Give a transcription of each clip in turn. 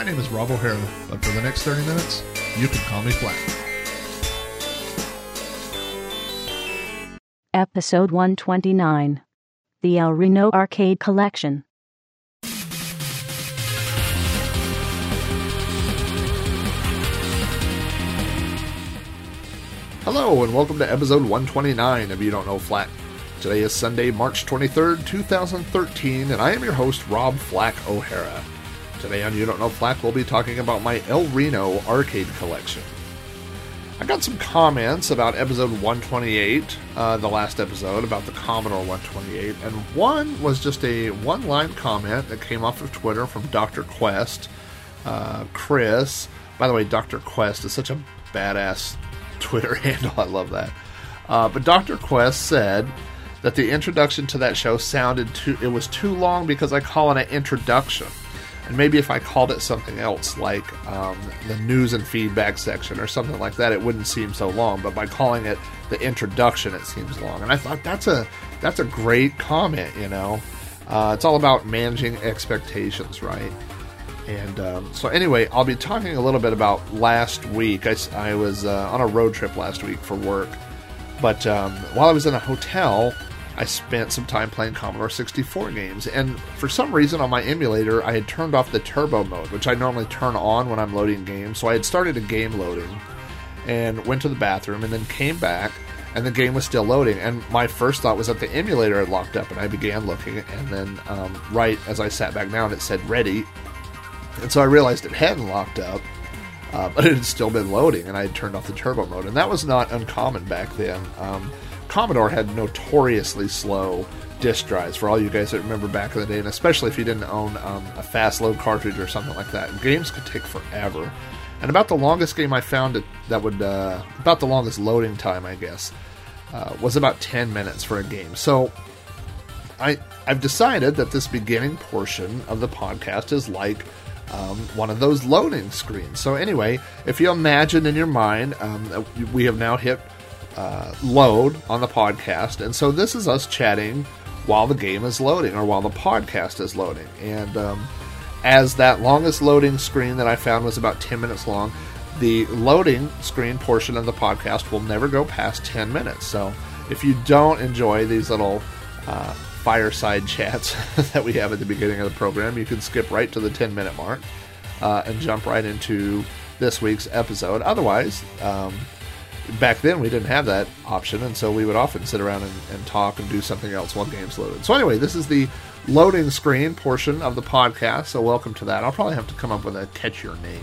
My name is Rob O'Hara, but for the next 30 minutes, you can call me Flack. Episode 129 The El Reno Arcade Collection. Hello, and welcome to episode 129 of You Don't Know Flack. Today is Sunday, March 23rd, 2013, and I am your host, Rob Flack O'Hara. Today on You Don't Know Flack, we'll be talking about my El Reno arcade collection. I got some comments about episode 128, uh, the last episode, about the Commodore 128, and one was just a one line comment that came off of Twitter from Dr. Quest. Uh, Chris, by the way, Dr. Quest is such a badass Twitter handle. I love that. Uh, but Dr. Quest said that the introduction to that show sounded too, it was too long because I call it an introduction. And maybe if I called it something else, like um, the news and feedback section or something like that, it wouldn't seem so long. But by calling it the introduction, it seems long. And I thought that's a that's a great comment. You know, uh, it's all about managing expectations, right? And um, so, anyway, I'll be talking a little bit about last week. I, I was uh, on a road trip last week for work, but um, while I was in a hotel, I spent some time playing Commodore 64 games. And for some reason, on my emulator, I had turned off the turbo mode, which I normally turn on when I'm loading games. So I had started a game loading and went to the bathroom and then came back and the game was still loading and my first thought was that the emulator had locked up and i began looking and then um, right as i sat back down it said ready and so I realized it hadn't locked up, uh, but it had still been loading, and I had turned off the turbo mode. And that was not uncommon back then. Um, Commodore had notoriously slow disk drives for all you guys that remember back in the day, and especially if you didn't own um, a fast load cartridge or something like that. Games could take forever. And about the longest game I found that would, uh, about the longest loading time, I guess, uh, was about 10 minutes for a game. So I, I've decided that this beginning portion of the podcast is like um, one of those loading screens. So, anyway, if you imagine in your mind, um, we have now hit uh, load on the podcast. And so, this is us chatting while the game is loading or while the podcast is loading. And um, as that longest loading screen that I found was about 10 minutes long, the loading screen portion of the podcast will never go past 10 minutes. So, if you don't enjoy these little uh, fireside chats that we have at the beginning of the program, you can skip right to the 10 minute mark uh, and jump right into this week's episode. Otherwise, um, back then we didn't have that option, and so we would often sit around and, and talk and do something else while games loaded. So, anyway, this is the loading screen portion of the podcast, so welcome to that. I'll probably have to come up with a catchier name.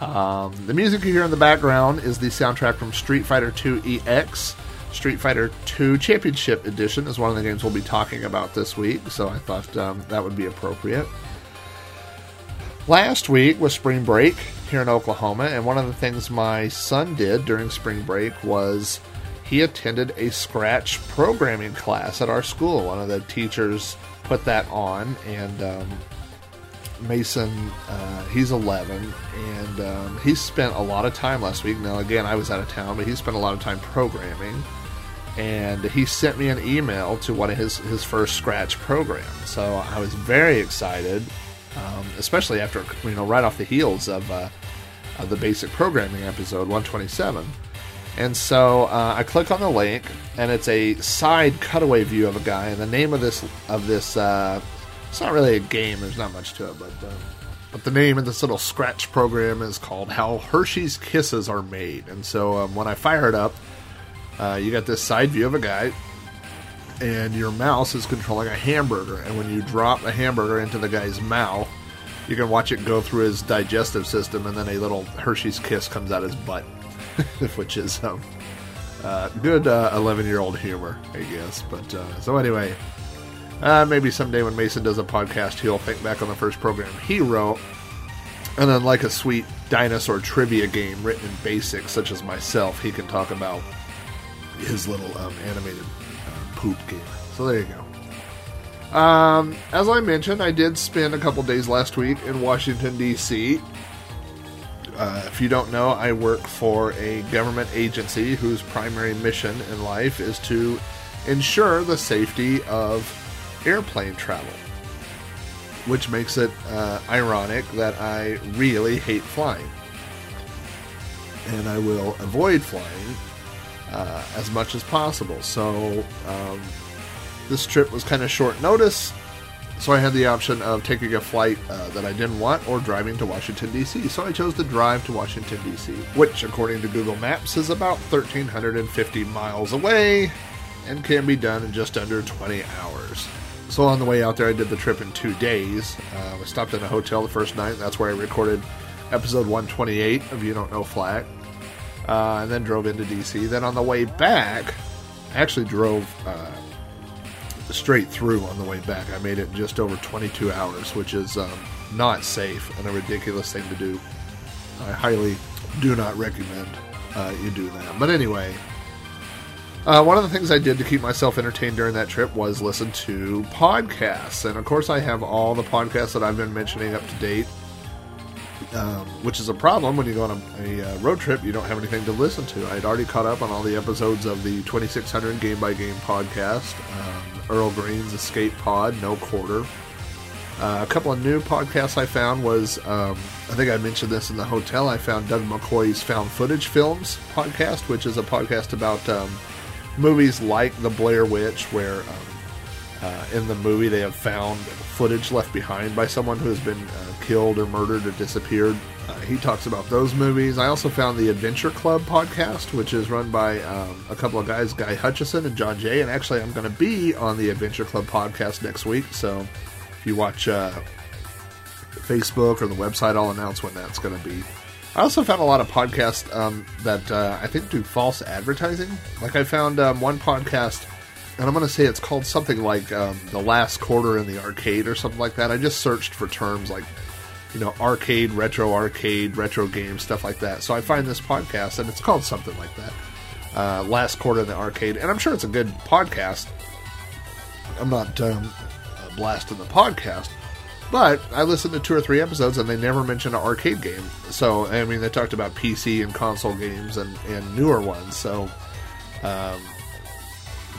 Um, the music you hear in the background is the soundtrack from Street Fighter II EX. Street Fighter II Championship Edition is one of the games we'll be talking about this week, so I thought um, that would be appropriate. Last week was spring break here in Oklahoma, and one of the things my son did during spring break was he attended a Scratch programming class at our school. One of the teachers put that on, and um, Mason, uh, he's 11, and um, he spent a lot of time last week. Now, again, I was out of town, but he spent a lot of time programming. And he sent me an email to one of his, his first Scratch programs. So I was very excited, um, especially after, you know, right off the heels of, uh, of the basic programming episode 127. And so uh, I click on the link, and it's a side cutaway view of a guy. And the name of this of this uh, it's not really a game. There's not much to it, but um, but the name of this little scratch program is called "How Hershey's Kisses Are Made." And so um, when I fire it up, uh, you got this side view of a guy, and your mouse is controlling a hamburger. And when you drop a hamburger into the guy's mouth, you can watch it go through his digestive system, and then a little Hershey's kiss comes out his butt, which is um, uh, good 11 year old humor, I guess. But uh, so anyway, uh, maybe someday when Mason does a podcast, he'll think back on the first program he wrote. And then like a sweet dinosaur trivia game written in BASIC, such as myself, he can talk about his little um, animated uh, poop game. So there you go. Um, as I mentioned, I did spend a couple days last week in Washington, D.C. Uh, if you don't know, I work for a government agency whose primary mission in life is to ensure the safety of airplane travel. Which makes it uh, ironic that I really hate flying. And I will avoid flying uh, as much as possible. So, um, this trip was kind of short notice, so I had the option of taking a flight uh, that I didn't want or driving to Washington, D.C. So I chose to drive to Washington, D.C., which, according to Google Maps, is about 1,350 miles away and can be done in just under 20 hours. So on the way out there, I did the trip in two days. Uh, I stopped in a hotel the first night, that's where I recorded episode 128 of You Don't Know Flack, uh, and then drove into DC. Then on the way back, I actually drove uh, straight through on the way back. I made it just over 22 hours, which is um, not safe and a ridiculous thing to do. I highly do not recommend uh, you do that. But anyway, uh, one of the things I did to keep myself entertained during that trip was listen to podcasts. And of course, I have all the podcasts that I've been mentioning up to date, um, which is a problem when you go on a, a uh, road trip, you don't have anything to listen to. I had already caught up on all the episodes of the 2600 Game by Game podcast, um, Earl Green's Escape Pod, No Quarter. Uh, a couple of new podcasts I found was, um, I think I mentioned this in the hotel. I found Doug McCoy's Found Footage Films podcast, which is a podcast about um, movies like The Blair Witch, where um, uh, in the movie they have found footage left behind by someone who has been uh, killed or murdered or disappeared. Uh, he talks about those movies. I also found the Adventure Club podcast, which is run by um, a couple of guys, Guy Hutchison and John Jay. And actually, I'm going to be on the Adventure Club podcast next week. So if you watch uh, Facebook or the website, I'll announce when that's going to be. I also found a lot of podcasts um, that uh, I think do false advertising. Like I found um, one podcast, and I'm going to say it's called something like um, "The Last Quarter in the Arcade" or something like that. I just searched for terms like, you know, arcade, retro arcade, retro games, stuff like that. So I find this podcast, and it's called something like that, uh, "Last Quarter in the Arcade," and I'm sure it's a good podcast. I'm not um, blasting the podcast. But I listened to two or three episodes and they never mentioned an arcade game. So, I mean, they talked about PC and console games and, and newer ones. So, um,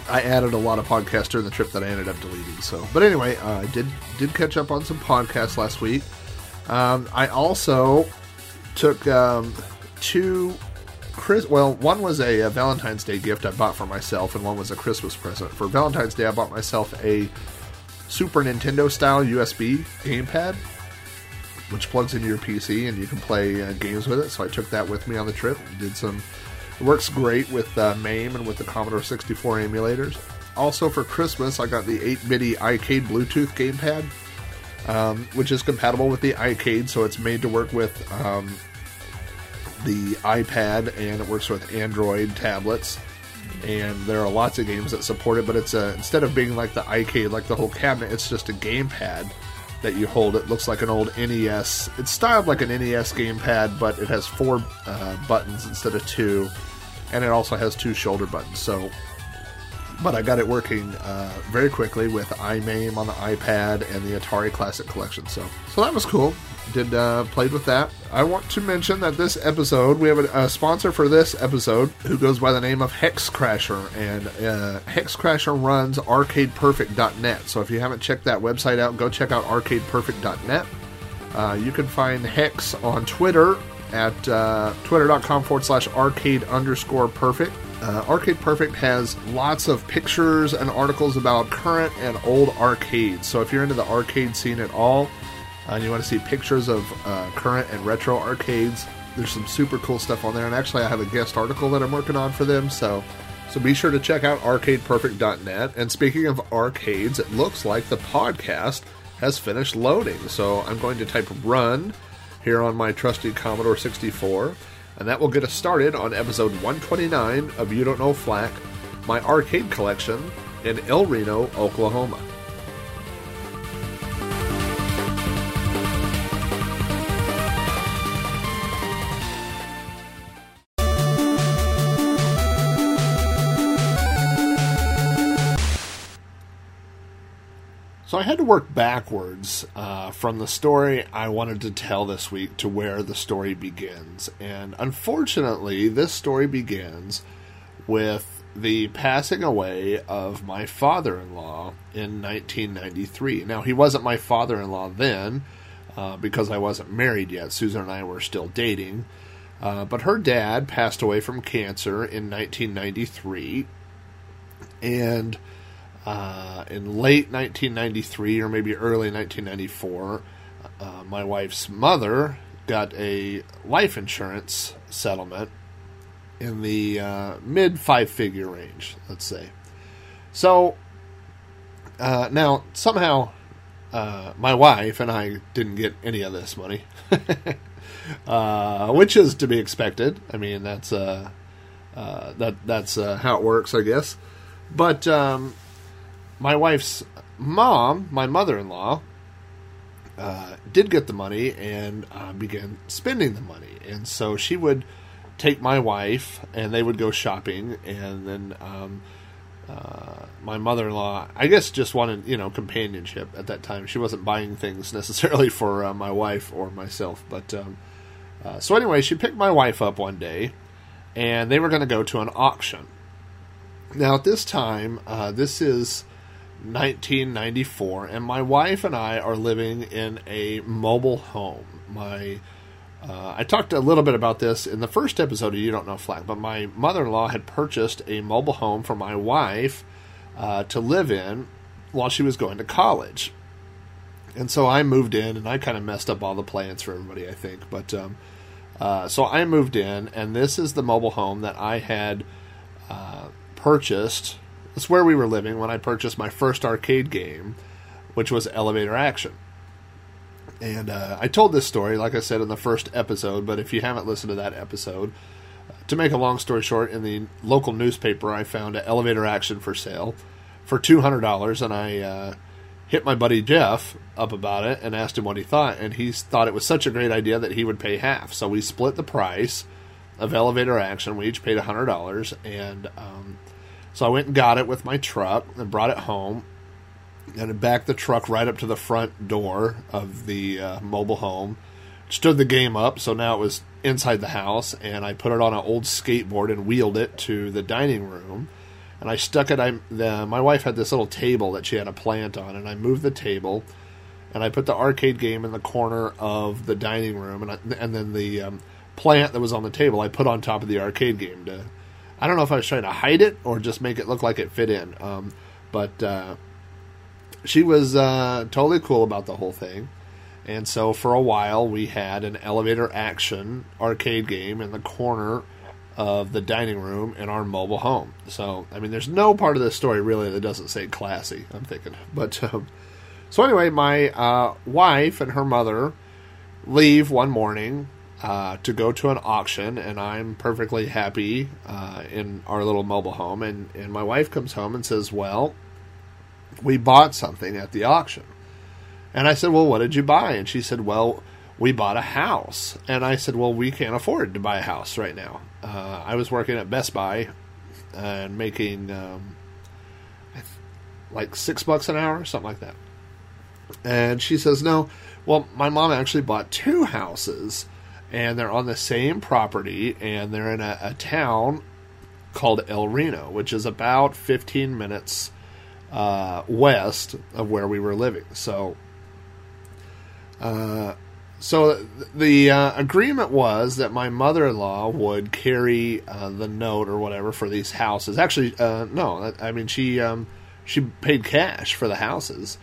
I added a lot of podcasts during the trip that I ended up deleting. So, but anyway, uh, I did did catch up on some podcasts last week. Um, I also took um, two Chris. Well, one was a, a Valentine's Day gift I bought for myself, and one was a Christmas present. For Valentine's Day, I bought myself a Super Nintendo style USB gamepad, which plugs into your PC and you can play uh, games with it. So I took that with me on the trip. Did some. It works great with uh, MAME and with the Commodore 64 emulators. Also for Christmas, I got the 8-bitty iCade Bluetooth gamepad, um, which is compatible with the iCade, so it's made to work with um, the iPad and it works with Android tablets and there are lots of games that support it. But it's a instead of being like the iCade, like the whole cabinet, it's just a gamepad that you hold. It looks like an old NES. It's styled like an NES gamepad, but it has four uh, buttons instead of two, and it also has two shoulder buttons. So, but I got it working uh, very quickly with iMame on the iPad and the Atari Classic Collection. So, so that was cool did uh, played with that. I want to mention that this episode we have a, a sponsor for this episode who goes by the name of Hex Crasher, and uh, Hex Crasher runs ArcadePerfect.net. So if you haven't checked that website out, go check out ArcadePerfect.net. Uh, you can find Hex on Twitter at uh, twitter.com forward slash arcade underscore perfect. Uh, arcade Perfect has lots of pictures and articles about current and old arcades. So if you're into the arcade scene at all, uh, and you want to see pictures of uh, current and retro arcades, there's some super cool stuff on there. And actually, I have a guest article that I'm working on for them. So, so be sure to check out arcadeperfect.net. And speaking of arcades, it looks like the podcast has finished loading. So I'm going to type run here on my trusty Commodore 64, and that will get us started on episode 129 of You Don't Know Flack, my arcade collection in El Reno, Oklahoma. So I had to work backwards uh, from the story I wanted to tell this week to where the story begins. And unfortunately, this story begins with the passing away of my father in law in 1993. Now, he wasn't my father in law then uh, because I wasn't married yet. Susan and I were still dating. Uh, but her dad passed away from cancer in 1993. And uh, in late 1993 or maybe early 1994, uh, my wife's mother got a life insurance settlement in the uh, mid five figure range, let's say. So uh, now, somehow, uh, my wife and I didn't get any of this money, which is to be expected. I mean, that's that that's how it works, I guess. But um, my wife's mom, my mother-in-law, uh, did get the money and uh, began spending the money, and so she would take my wife, and they would go shopping, and then. Um, uh, my mother-in-law, I guess, just wanted you know companionship at that time. She wasn't buying things necessarily for uh, my wife or myself, but um, uh, so anyway, she picked my wife up one day, and they were going to go to an auction. Now at this time, uh, this is 1994, and my wife and I are living in a mobile home. My uh, I talked a little bit about this in the first episode of You Don't Know Flack, but my mother in law had purchased a mobile home for my wife uh, to live in while she was going to college. And so I moved in, and I kind of messed up all the plans for everybody, I think. But um, uh, so I moved in, and this is the mobile home that I had uh, purchased. It's where we were living when I purchased my first arcade game, which was Elevator Action. And uh, I told this story, like I said in the first episode, but if you haven't listened to that episode, to make a long story short, in the local newspaper, I found an elevator action for sale for $200, and I uh, hit my buddy Jeff up about it and asked him what he thought, and he thought it was such a great idea that he would pay half. So we split the price of elevator action. We each paid $100, and um, so I went and got it with my truck and brought it home and it backed the truck right up to the front door of the uh, mobile home. Stood the game up, so now it was inside the house, and I put it on an old skateboard and wheeled it to the dining room. And I stuck it. I the, my wife had this little table that she had a plant on, and I moved the table, and I put the arcade game in the corner of the dining room, and I, and then the um, plant that was on the table I put on top of the arcade game to. I don't know if I was trying to hide it or just make it look like it fit in, um, but. Uh, she was uh, totally cool about the whole thing. And so for a while, we had an elevator action arcade game in the corner of the dining room in our mobile home. So, I mean, there's no part of this story really that doesn't say classy, I'm thinking. But, um, so anyway, my uh, wife and her mother leave one morning uh, to go to an auction, and I'm perfectly happy uh, in our little mobile home. And, and my wife comes home and says, Well, we bought something at the auction. And I said, Well, what did you buy? And she said, Well, we bought a house. And I said, Well, we can't afford to buy a house right now. Uh, I was working at Best Buy and making um, like six bucks an hour, something like that. And she says, No, well, my mom actually bought two houses and they're on the same property and they're in a, a town called El Reno, which is about 15 minutes uh, west of where we were living. So, uh, so the uh, agreement was that my mother-in-law would carry uh, the note or whatever for these houses. Actually, uh, no, I mean she um, she paid cash for the houses,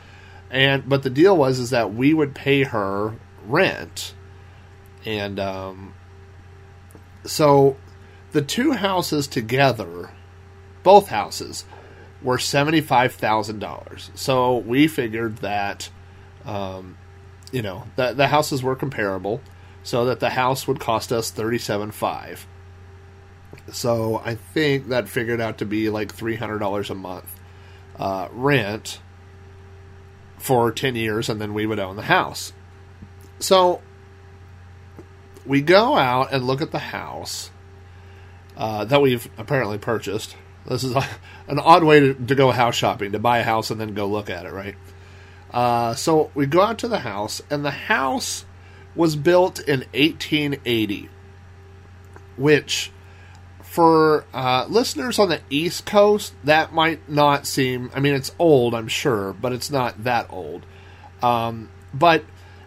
and but the deal was is that we would pay her rent, and um, so the two houses together, both houses were $75,000. So we figured that, um, you know, the, the houses were comparable, so that the house would cost us $37.5. So I think that figured out to be like $300 a month uh, rent for 10 years, and then we would own the house. So we go out and look at the house uh, that we've apparently purchased this is a, an odd way to, to, go house shopping, to buy a house and then go look at it, right? Uh, so we go out to the house, and the house was built in 1880, which for uh, listeners on the East Coast, that might not seem. I mean, it's old, I'm sure, but it's not that old. Um, but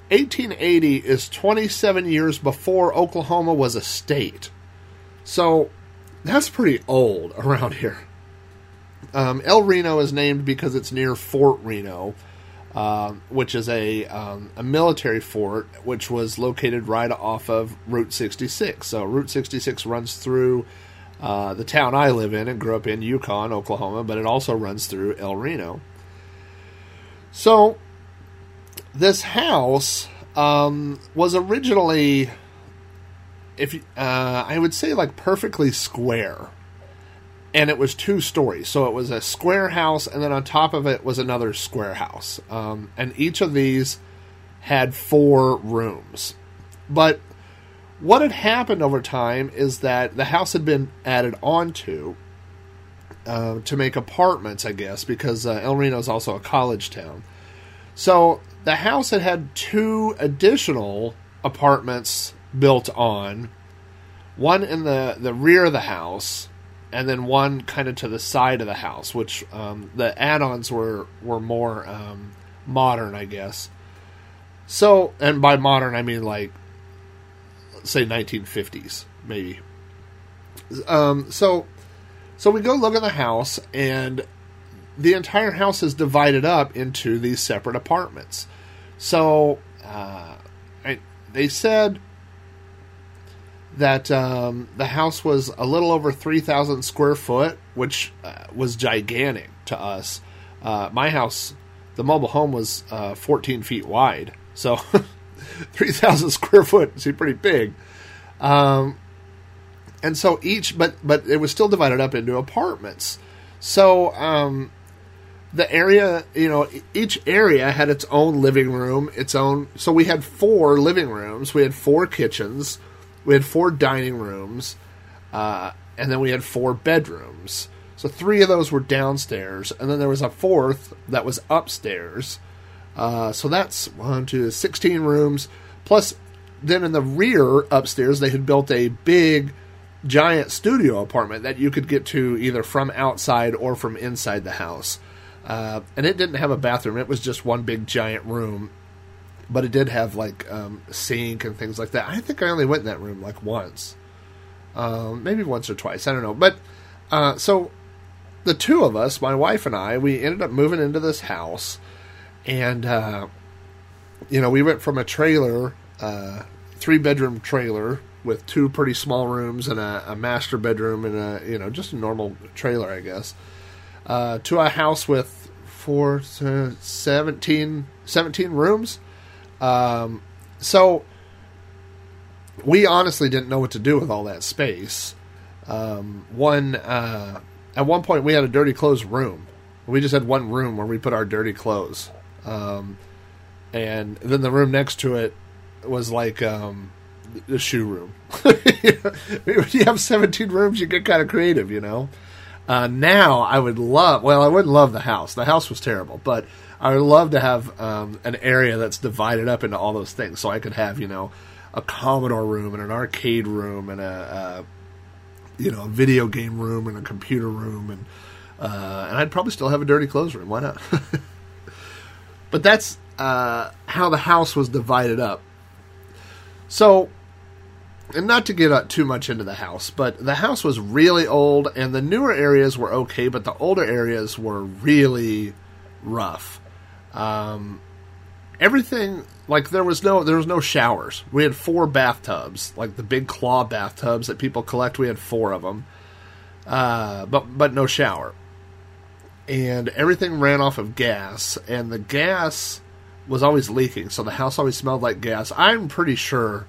1880 is 27 years before Oklahoma was a state. So that's pretty old around here. Um, El Reno is named because it's near Fort Reno, um, which is a um, a military fort which was located right off of Route 66. So Route 66 runs through uh, the town I live in and grew up in Yukon, Oklahoma, but it also runs through El Reno. So this house um, was originally, if uh, I would say, like perfectly square, and it was two stories. So it was a square house, and then on top of it was another square house, um, and each of these had four rooms. But what had happened over time is that the house had been added onto uh, to make apartments, I guess, because uh, El Reno is also a college town. So the house had had two additional apartments built on, one in the, the rear of the house, and then one kind of to the side of the house, which um, the add-ons were were more um, modern, I guess. So, and by modern I mean like, say 1950s, maybe. Um, so, so we go look at the house, and the entire house is divided up into these separate apartments. So uh, I, they said that um, the house was a little over 3,000 square foot, which uh, was gigantic to us. Uh, my house, the mobile home, was uh, 14 feet wide. So 3,000 square foot seemed pretty big. Um, and so each, but but it was still divided up into apartments. So um, the area, you know, each area had its own living room, its own. So we had four living rooms, we had four kitchens, we had four dining rooms, uh, and then we had four bedrooms. So three of those were downstairs, and then there was a fourth that was upstairs. Uh, so that's one, two, 16 rooms. Plus, then in the rear upstairs, they had built a big, giant studio apartment that you could get to either from outside or from inside the house. Uh, and it didn't have a bathroom; it was just one big giant room. But it did have like um, sink and things like that. I think I only went in that room like once, um, maybe once or twice. I don't know. But uh, so the two of us, my wife and I, we ended up moving into this house, and uh, you know we went from a trailer, uh, three bedroom trailer with two pretty small rooms and a, a master bedroom and a you know just a normal trailer, I guess uh, to a house with four, uh, 17, 17 rooms. Um, so we honestly didn't know what to do with all that space. Um, one uh, at one point we had a dirty clothes room. We just had one room where we put our dirty clothes, um, and then the room next to it was like um, the shoe room. you have seventeen rooms, you get kind of creative, you know. Uh, now I would love. Well, I wouldn't love the house. The house was terrible, but I would love to have um, an area that's divided up into all those things, so I could have you know a Commodore room and an arcade room and a, a you know a video game room and a computer room and uh, and I'd probably still have a dirty clothes room. Why not? but that's uh, how the house was divided up. So and not to get too much into the house, but the house was really old, and the newer areas were okay, but the older areas were really rough. Um, everything like there was no there was no showers. We had four bathtubs, like the big claw bathtubs that people collect. We had four of them, uh, but but no shower. And everything ran off of gas, and the gas was always leaking, so the house always smelled like gas. I'm pretty sure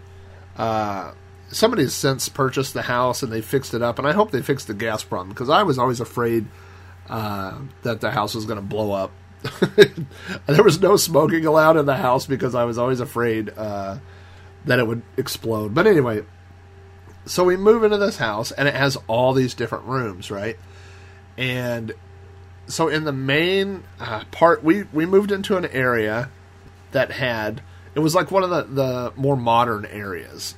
uh, somebody has since purchased the house and they fixed it up, and I hope they fixed the gas problem because I was always afraid uh, that the house was going to blow up. there was no smoking allowed in the house because I was always afraid uh, that it would explode. But anyway, so we move into this house and it has all these different rooms, right? And so in the main uh, part, we we moved into an area that had it was like one of the the more modern areas.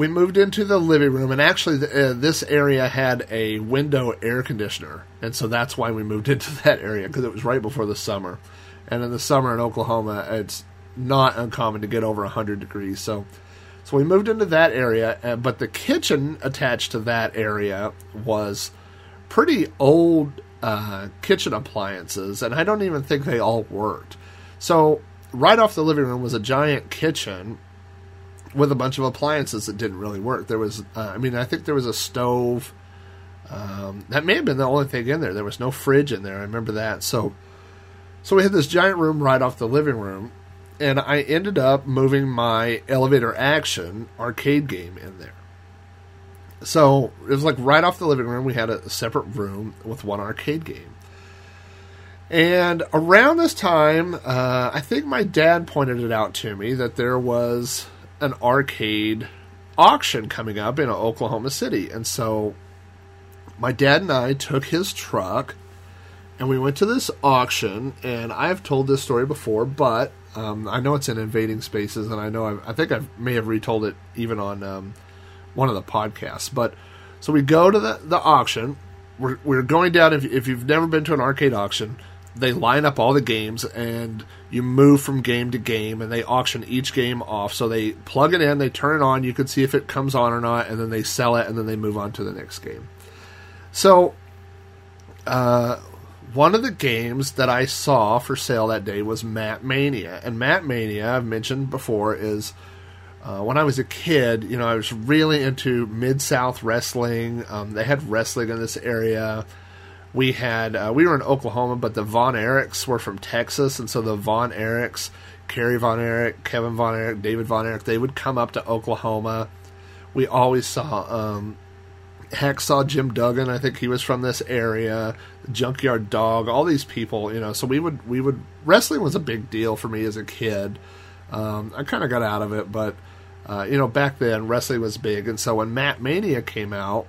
We moved into the living room, and actually, the, uh, this area had a window air conditioner, and so that's why we moved into that area because it was right before the summer. And in the summer in Oklahoma, it's not uncommon to get over 100 degrees. So, so we moved into that area, uh, but the kitchen attached to that area was pretty old uh, kitchen appliances, and I don't even think they all worked. So, right off the living room was a giant kitchen with a bunch of appliances that didn't really work. There was, uh, I mean, I think there was a stove. Um, that may have been the only thing in there. There was no fridge in there. I remember that. So, so we had this giant room right off the living room, and I ended up moving my elevator action arcade game in there. So it was like right off the living room. We had a separate room with one arcade game. And around this time, uh, I think my dad pointed it out to me that there was an arcade auction coming up in Oklahoma City. And so my dad and I took his truck and we went to this auction. And I've told this story before, but um, I know it's in Invading Spaces, and I know I've, i think I may have retold it even on um, one of the podcasts. But so we go to the, the auction. We're, we're going down. If, if you've never been to an arcade auction, they line up all the games and you move from game to game and they auction each game off. So they plug it in, they turn it on, you can see if it comes on or not, and then they sell it and then they move on to the next game. So, uh, one of the games that I saw for sale that day was Mat Mania. And Mat Mania, I've mentioned before, is uh, when I was a kid, you know, I was really into Mid South wrestling. Um, they had wrestling in this area we had uh, we were in Oklahoma, but the Von Erichs were from Texas, and so the Von Erichs, Kerry Von Erich, Kevin Von Erich, David Von Erich, they would come up to Oklahoma. We always saw um, Hacksaw Jim Duggan. I think he was from this area. Junkyard Dog, all these people, you know. So we would we would wrestling was a big deal for me as a kid. Um, I kind of got out of it, but uh, you know back then wrestling was big, and so when Mat Mania came out,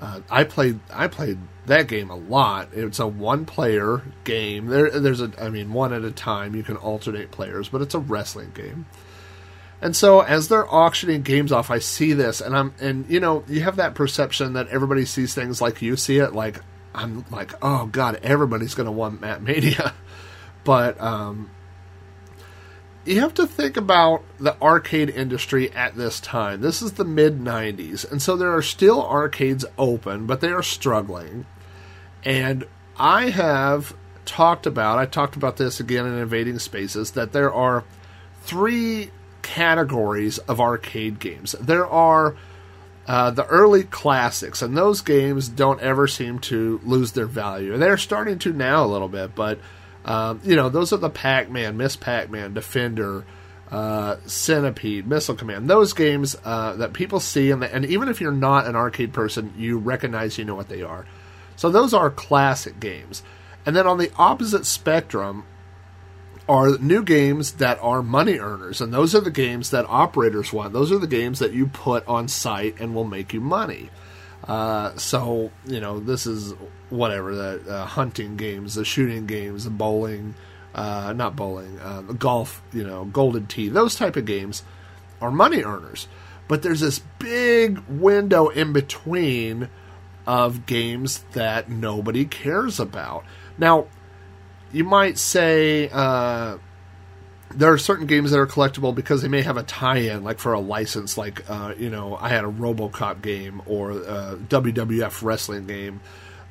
uh, I played I played that game a lot. It's a one player game. There there's a I mean one at a time. You can alternate players, but it's a wrestling game. And so as they're auctioning games off, I see this and I'm and you know, you have that perception that everybody sees things like you see it like I'm like, "Oh god, everybody's to want Mat Mania." But um you have to think about the arcade industry at this time. This is the mid 90s, and so there are still arcades open, but they are struggling. And I have talked about, I talked about this again in Invading Spaces, that there are three categories of arcade games. There are uh, the early classics, and those games don't ever seem to lose their value. They're starting to now a little bit, but um, you know, those are the Pac Man, Ms. Pac Man, Defender, uh, Centipede, Missile Command. Those games uh, that people see, and, and even if you're not an arcade person, you recognize you know what they are. So those are classic games. And then on the opposite spectrum are new games that are money earners. And those are the games that operators want. Those are the games that you put on site and will make you money. Uh, so you know this is whatever the uh, hunting games, the shooting games, the bowling, uh, not bowling, uh, golf, you know, golden tee, those type of games are money earners. But there's this big window in between of games that nobody cares about. Now, you might say uh, there are certain games that are collectible because they may have a tie-in, like for a license. Like uh, you know, I had a RoboCop game or a WWF wrestling game.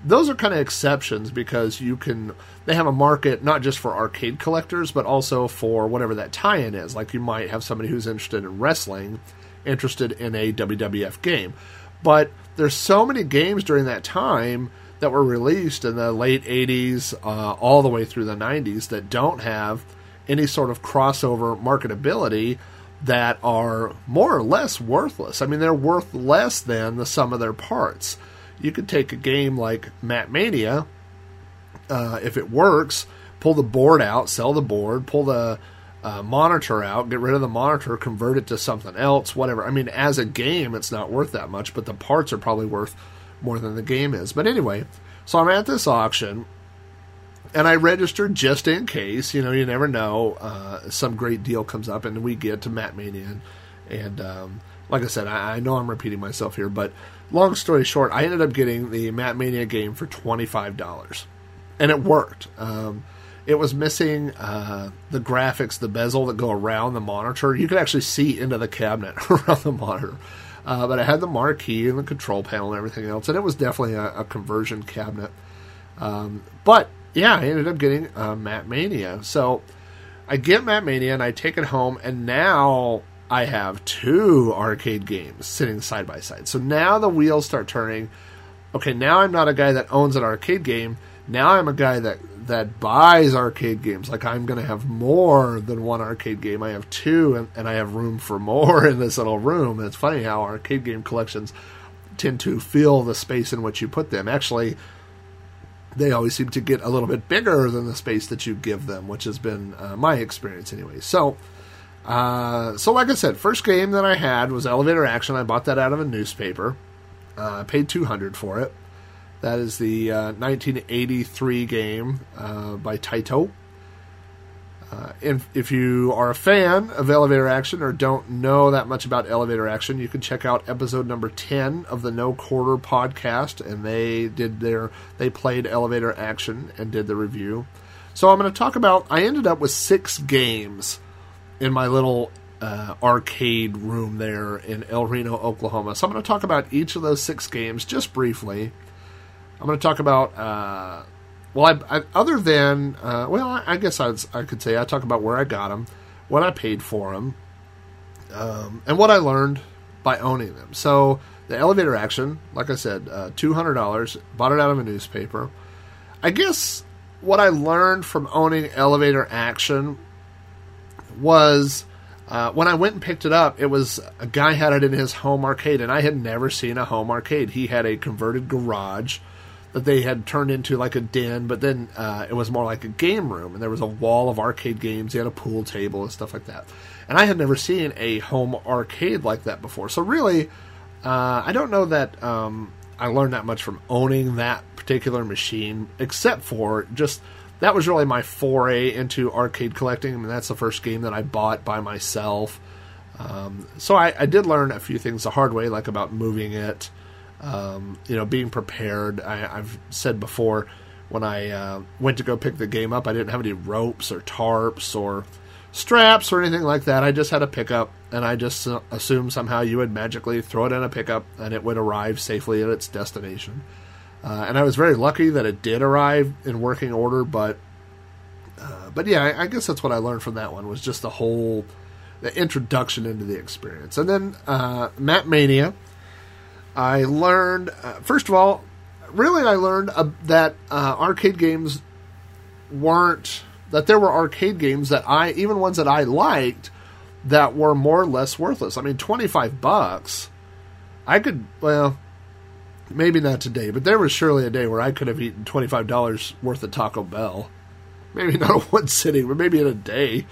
Those are kind of exceptions because you can. They have a market not just for arcade collectors, but also for whatever that tie-in is. Like you might have somebody who's interested in wrestling, interested in a WWF game, but there's so many games during that time that were released in the late 80s uh, all the way through the 90s that don't have any sort of crossover marketability that are more or less worthless. I mean, they're worth less than the sum of their parts. You could take a game like Mat Mania, uh, if it works, pull the board out, sell the board, pull the uh, monitor out, get rid of the monitor, convert it to something else, whatever. I mean, as a game, it's not worth that much, but the parts are probably worth more than the game is. But anyway, So I'm at this auction, and I registered just in case. You know, you never know. Uh, some great deal comes up, and we get to Mat Mania, and, um, like I said, I, I know I'm repeating myself here, but long story short, I ended up getting the Mat Mania game for twenty five dollars, and it worked. Um, it was missing uh, the graphics, the bezel that go around the monitor. You could actually see into the cabinet around the monitor. Uh, but it had the marquee and the control panel and everything else, and it was definitely a, a conversion cabinet. Um, but yeah, I ended up getting uh, Mat Mania. So I get Mat Mania and I take it home, and now I have two arcade games sitting side by side. So now the wheels start turning. Okay, now I'm not a guy that owns an arcade game. Now I'm a guy that that buys arcade games. Like I'm going to have more than one arcade game. I have two, and, and I have room for more in this little room. And it's funny how arcade game collections tend to fill the space in which you put them. Actually, they always seem to get a little bit bigger than the space that you give them, which has been uh, my experience anyway. So, uh, so like I said, first game that I had was Elevator Action. I bought that out of a newspaper. Uh, paid two hundred for it. That is the uh, 1983 game uh, by Taito. Uh, and if you are a fan of elevator action or don't know that much about elevator action, you can check out episode number 10 of the No Quarter podcast, and they did their they played elevator action and did the review. So I'm going to talk about. I ended up with six games in my little uh, arcade room there in El Reno, Oklahoma. So I'm going to talk about each of those six games just briefly. I'm going to talk about. Uh, well, I, I, other than uh, well, I, I guess I'd, I could say I talk about where I got them, what I paid for them, um, and what I learned by owning them. So the elevator action, like I said, uh, two hundred dollars. Bought it out of a newspaper. I guess what I learned from owning elevator action was uh, when I went and picked it up, it was a guy had it in his home arcade, and I had never seen a home arcade. He had a converted garage that they had turned into like a den, but then uh, it was more like a game room, and there was a wall of arcade games. He had a pool table and stuff like that. And I had never seen a home arcade like that before. So really, uh, I don't know that um, I learned that much from owning that particular machine, except for just that was really my foray into arcade collecting. I mean, that's the first game that I bought by myself. Um, so I, I, did learn a few things the hard way, like about moving it, um, you know, being prepared. I, have said before when I uh, went to go pick the game up, I didn't have any ropes or tarps or straps or anything like that. I just had a pickup, and I just assumed somehow you would magically throw it in a pickup and it would arrive safely at its destination. Uh, and I was very lucky that it did arrive in working order. But, uh, but yeah, I, I, guess that's what I learned from that one was just the whole the introduction into the experience. And then uh, Mat Mania, I learned uh, first of all, really, I learned uh, that uh, arcade games weren't that there were arcade games that I even ones that I liked that were more or less worthless. I mean, twenty five bucks. I could well maybe not today, but there was surely a day where I could have eaten twenty five dollars worth of Taco Bell. Maybe not one sitting, but maybe in a day.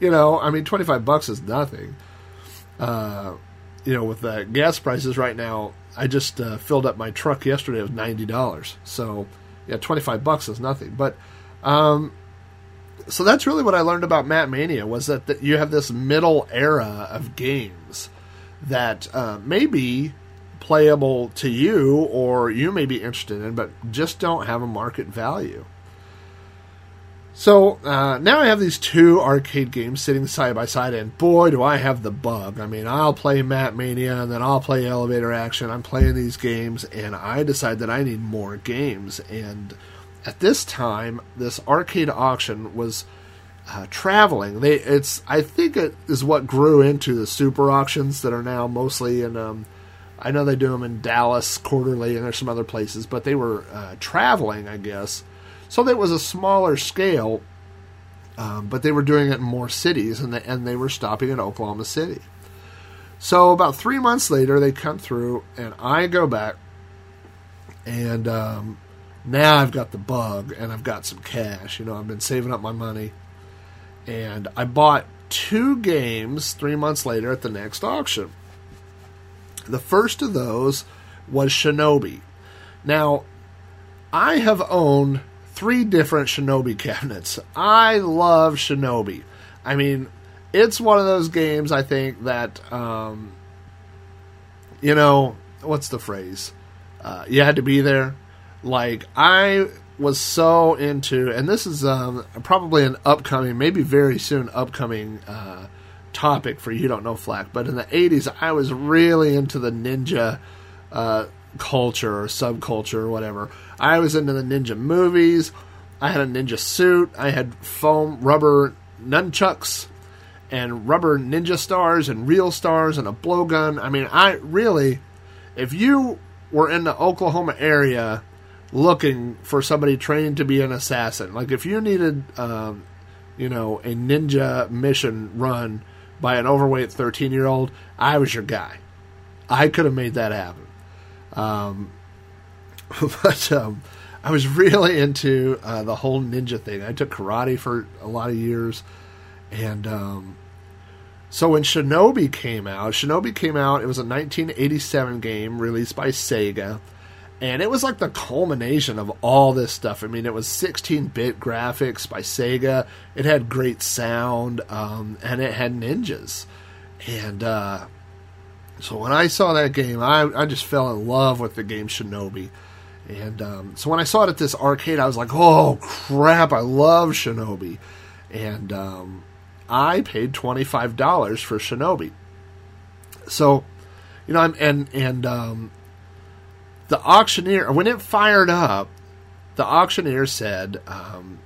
You know, I mean, twenty five bucks is nothing. Uh, you know, with the gas prices right now, I just uh, filled up my truck yesterday with ninety dollars. So yeah, twenty five bucks is nothing. But um, so that's really what I learned about Mat Mania was that, that you have this middle era of games that uh, maybe playable to you or you may be interested in, but just don't have a market value. So uh, now I have these two arcade games sitting side by side, and boy, do I have the bug. I mean, I'll play Mat Mania and then I'll play Elevator Action. I'm playing these games, and I decide that I need more games. And at this time, this arcade auction was uh, traveling. They, it's I think it is what grew into the super auctions that are now mostly in um, I know they do them in Dallas quarterly, and there's some other places, but they were uh, traveling, I guess. So there was a smaller scale, um, but they were doing it in more cities, and they, and they were stopping in Oklahoma City. So about three months later, they come through, and I go back, and um, now I've got the bug, and I've got some cash. You know, I've been saving up my money, and I bought two games three months later at the next auction. The first of those was Shinobi. Now, I have owned three different Shinobi cabinets. I love Shinobi. I mean, it's one of those games I think that, um, you know, what's the phrase? Uh, you had to be there. Like, I was so into, and this is um, probably an upcoming, maybe very soon upcoming uh, topic for You Don't Know Flack, but in the 80s, I was really into the ninja uh, culture or subculture or whatever. I was into the ninja movies. I had a ninja suit. I had foam rubber nunchucks and rubber ninja stars and real stars and a blowgun. I mean, I really, if you were in the Oklahoma area looking for somebody trained to be an assassin, like if you needed, um, you know, a ninja mission run by an overweight 13 year old, I was your guy. I could have made that happen. Um, but um, I was really into uh, the whole ninja thing. I took karate for a lot of years, and um, so when Shinobi came out, Shinobi came out. It was a 1987 game released by Sega, and it was like the culmination of all this stuff. I mean, it was 16-bit graphics by Sega. It had great sound, um, and it had ninjas, and. Uh, so when I saw that game, I, I just fell in love with the game Shinobi. And um, so when I saw it at this arcade, I was like, oh crap, I love Shinobi. And um, I paid $25 for Shinobi. So, you know, I'm, and, and um, the auctioneer, when it fired up, the auctioneer said, um,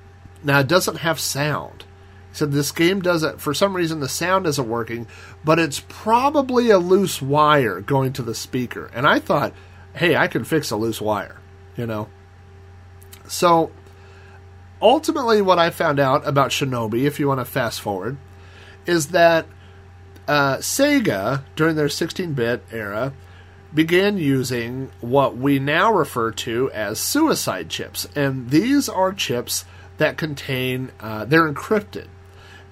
now it doesn't have sound. Said this game doesn't, for some reason, the sound isn't working, but it's probably a loose wire going to the speaker. And I thought, hey, I can fix a loose wire, you know? So ultimately, what I found out about Shinobi, if you want to fast forward, is that uh, Sega, during their 16 bit era, began using what we now refer to as suicide chips. And these are chips that contain, uh, they're encrypted.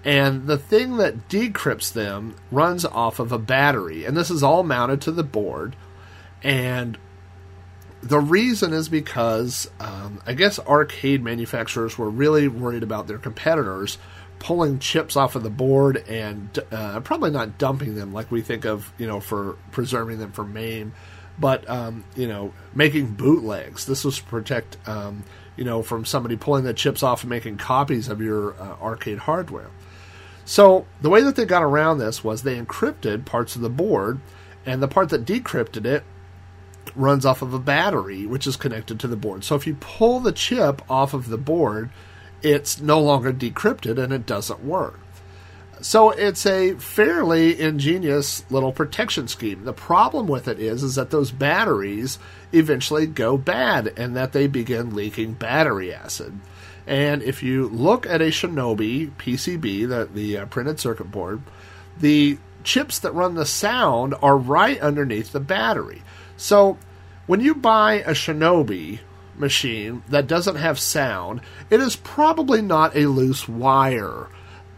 And the thing that decrypts them runs off of a battery. And this is all mounted to the board. And the reason is because um, I guess arcade manufacturers were really worried about their competitors pulling chips off of the board and uh, probably not dumping them like we think of, you know, for preserving them for MAME, but um, you know, making bootlegs. This was to protect, um, you know, from somebody pulling the chips off and making copies of your uh, arcade hardware. So the way that they got around this was they encrypted parts of the board, and the part that decrypted it runs off of a battery which is connected to the board. So if you pull the chip off of the board, it's no longer decrypted and it doesn't work. So it's a fairly ingenious little protection scheme. The problem with it is is that those batteries eventually go bad and that they begin leaking battery acid. And if you look at a Shinobi PCB, the, the uh, printed circuit board, the chips that run the sound are right underneath the battery. So when you buy a Shinobi machine that doesn't have sound, it is probably not a loose wire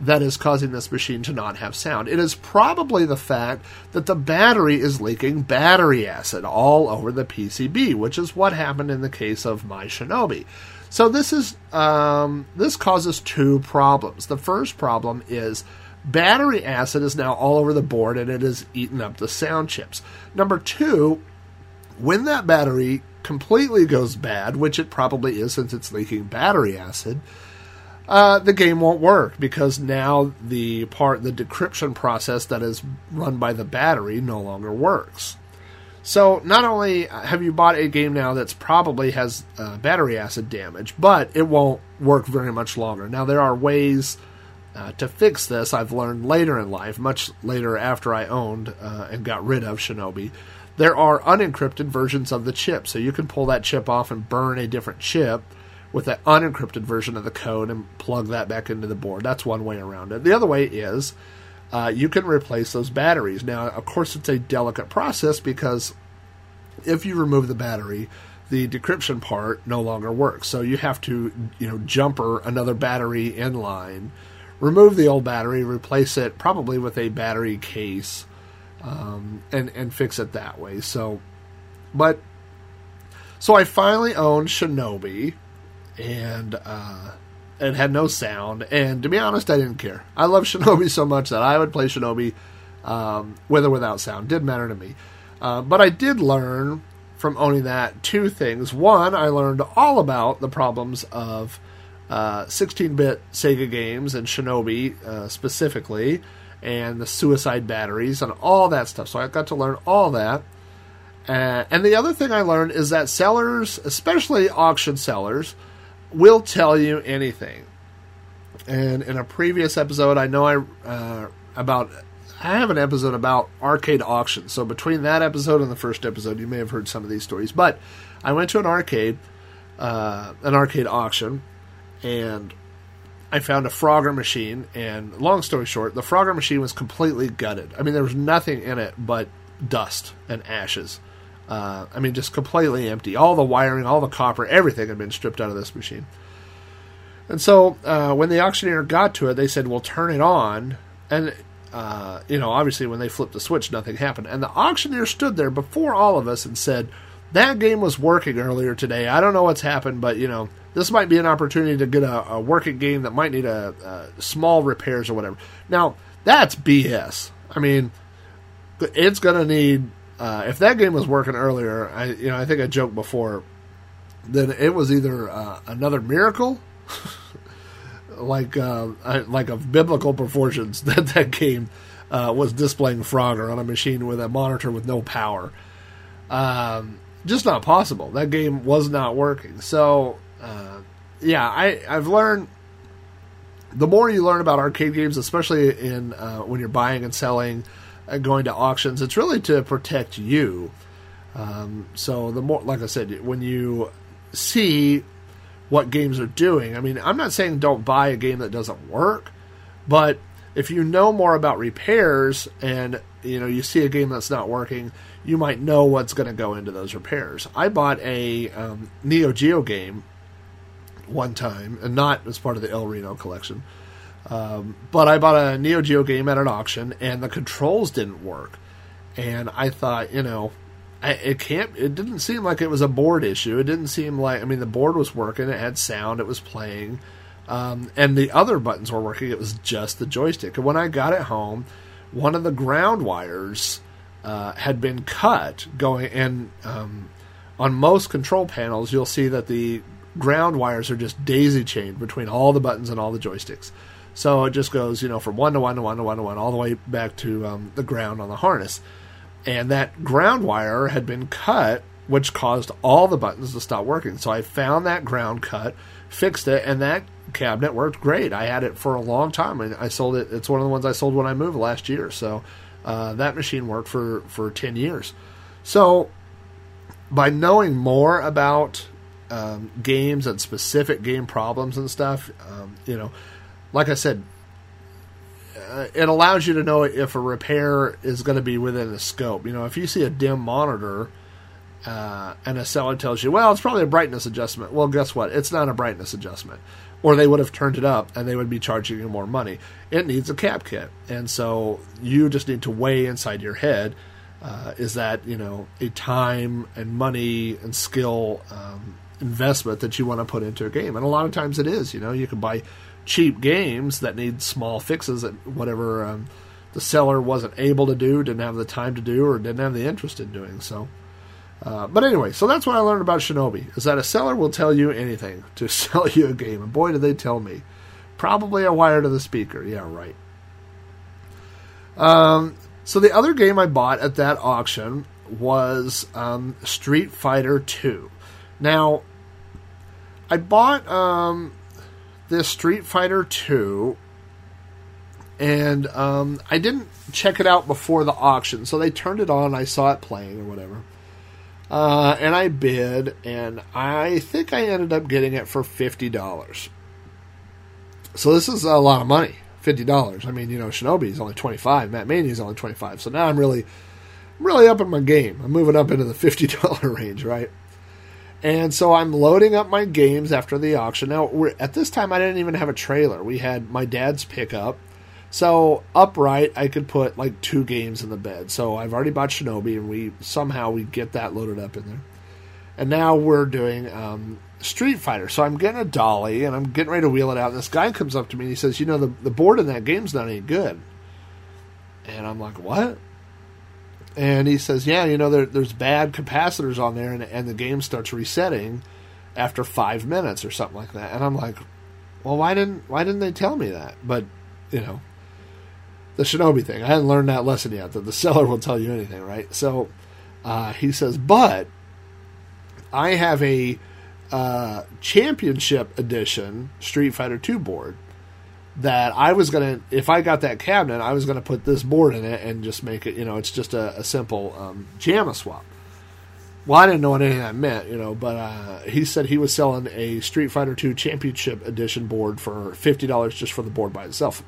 that is causing this machine to not have sound. It is probably the fact that the battery is leaking battery acid all over the PCB, which is what happened in the case of my Shinobi. So this is um, this causes two problems. The first problem is battery acid is now all over the board and it has eaten up the sound chips. Number two, when that battery completely goes bad, which it probably is since it's leaking battery acid, uh, the game won't work because now the part, the decryption process that is run by the battery no longer works. So not only have you bought a game now that's probably has uh, battery acid damage, but it won't work very much longer. Now there are ways uh, to fix this. I've learned later in life, much later after I owned uh, and got rid of Shinobi. There are unencrypted versions of the chip, so you can pull that chip off and burn a different chip with an unencrypted version of the code and plug that back into the board. That's one way around it. The other way is uh, you can replace those batteries. Now, of course, it's a delicate process because if you remove the battery, the decryption part no longer works. So you have to, you know, jumper another battery in line, remove the old battery, replace it probably with a battery case, um, and and fix it that way. So, but So I finally owned Shinobi, and uh, it had no sound. And to be honest, I didn't care. I love Shinobi so much that I would play Shinobi um, with or without sound. Didn't matter to me. Uh, but I did learn from owning that two things. One, I learned all about the problems of uh, 16-bit Sega games and Shinobi uh, specifically, and the suicide batteries and all that stuff. So I got to learn all that. Uh, and the other thing I learned is that sellers, especially auction sellers, will tell you anything. And in a previous episode, I know I uh, about I have an episode about arcade auctions. So between that episode and the first episode, you may have heard some of these stories. But I went to an arcade, uh, an arcade auction, and I found a Frogger machine. And long story short, the Frogger machine was completely gutted. I mean, there was nothing in it but dust and ashes. Uh, I mean, just completely empty. All the wiring, all the copper, everything had been stripped out of this machine. And so uh, when the auctioneer got to it, they said, "Well, turn it on." And uh, you know, obviously, when they flipped the switch, nothing happened. And the auctioneer stood there before all of us and said, "That game was working earlier today. I don't know what's happened, but you know, this might be an opportunity to get a, a working game that might need a, a small repairs or whatever." Now, that's BS. I mean, it's going to need. Uh, if that game was working earlier, I you know I think I joked before then it was either uh, another miracle like uh, like of biblical proportions that that game uh, was displaying Frogger on a machine with a monitor with no power. Um, just not possible. That game was not working. So uh, yeah, I I've learned. The more you learn about arcade games, especially in uh, when you're buying and selling, going to auctions, it's really to protect you. Um, so the more, like I said, when you see what games are doing. I mean, I'm not saying don't buy a game that doesn't work, but if you know more about repairs and you know you see a game that's not working, you might know what's going to go into those repairs. I bought a um, Neo Geo game one time, and not as part of the El Reno collection. Um, but I bought a Neo Geo game at an auction, and the controls didn't work. And I thought, you know, I, it can't. It didn't seem like it was a board issue. It didn't seem like. I mean, the board was working. It had sound. It was playing, um, and the other buttons were working. It was just the joystick. And when I got it home, one of the ground wires uh, had been cut. Going and um, on most control panels, you'll see that the ground wires are just daisy chained between all the buttons and all the joysticks. So it just goes, you know, from one to one to one to one to one, all the way back to um, the ground on the harness and that ground wire had been cut, which caused all the buttons to stop working. So I found that ground cut, fixed it, and that cabinet worked great. I had it for a long time, and I sold it. It's one of the ones I sold when I moved last year. So uh, that machine worked for for ten years. So by knowing more about um, games and specific game problems and stuff, um, you know, like I said, uh, it allows you to know if a repair is going to be within the scope. You know, if you see a dim monitor uh, and a seller tells you, well, it's probably a brightness adjustment. Well, guess what? It's not a brightness adjustment. Or they would have turned it up and they would be charging you more money. It needs a cap kit. And so you just need to weigh inside your head uh, is that, you know, a time and money and skill um, investment that you want to put into a game? And a lot of times it is. You know, you can buy cheap games that need small fixes that whatever um, the seller wasn't able to do, didn't have the time to do, or didn't have the interest in doing. So, uh, but anyway, so that's what I learned about Shinobi is that a seller will tell you anything to sell you a game, and boy, did they tell me. Probably a wire to the speaker. Yeah, right. Um, so the other game I bought at that auction was um, Street Fighter Two. Now, I bought um, this Street Fighter 2, and um, I didn't check it out before the auction, so they turned it on. I saw it playing or whatever. Uh, and I bid, and I think I ended up getting it for $50. So this is a lot of money. $50. I mean, you know, Shinobi is only 25 Mat Mania is only 25 So now I'm really, really up in my game. I'm moving up into the $50 range, right? And so I'm loading up my games after the auction. Now, at this time, I didn't even have a trailer. We had my dad's pickup. So upright, I could put like two games in the bed. So I've already bought Shinobi, and we somehow we get that loaded up in there. and now we're doing um, Street Fighter. So I'm getting a dolly and I'm getting ready to wheel it out. And this guy comes up to me and he says, "You know, the the board in that game's not any good." And I'm like, "What?" And he says, "Yeah, you know, there, there's bad capacitors on there, and, and the game starts resetting after five minutes or something like that." And I'm like, "Well, why didn't why didn't they tell me that?" But you know, the Shinobi thing. I hadn't learned that lesson yet. That the seller will tell you anything, right? So uh, he says, "But I have a uh, championship edition Street Fighter Two board." That I was gonna, if I got that cabinet, I was gonna put this board in it and just make it. You know, it's just a, a simple um, JAMMA swap. Well, I didn't know what any of that meant, you know, but uh, he said he was selling a Street Fighter II Championship Edition board for fifty dollars just for the board by itself.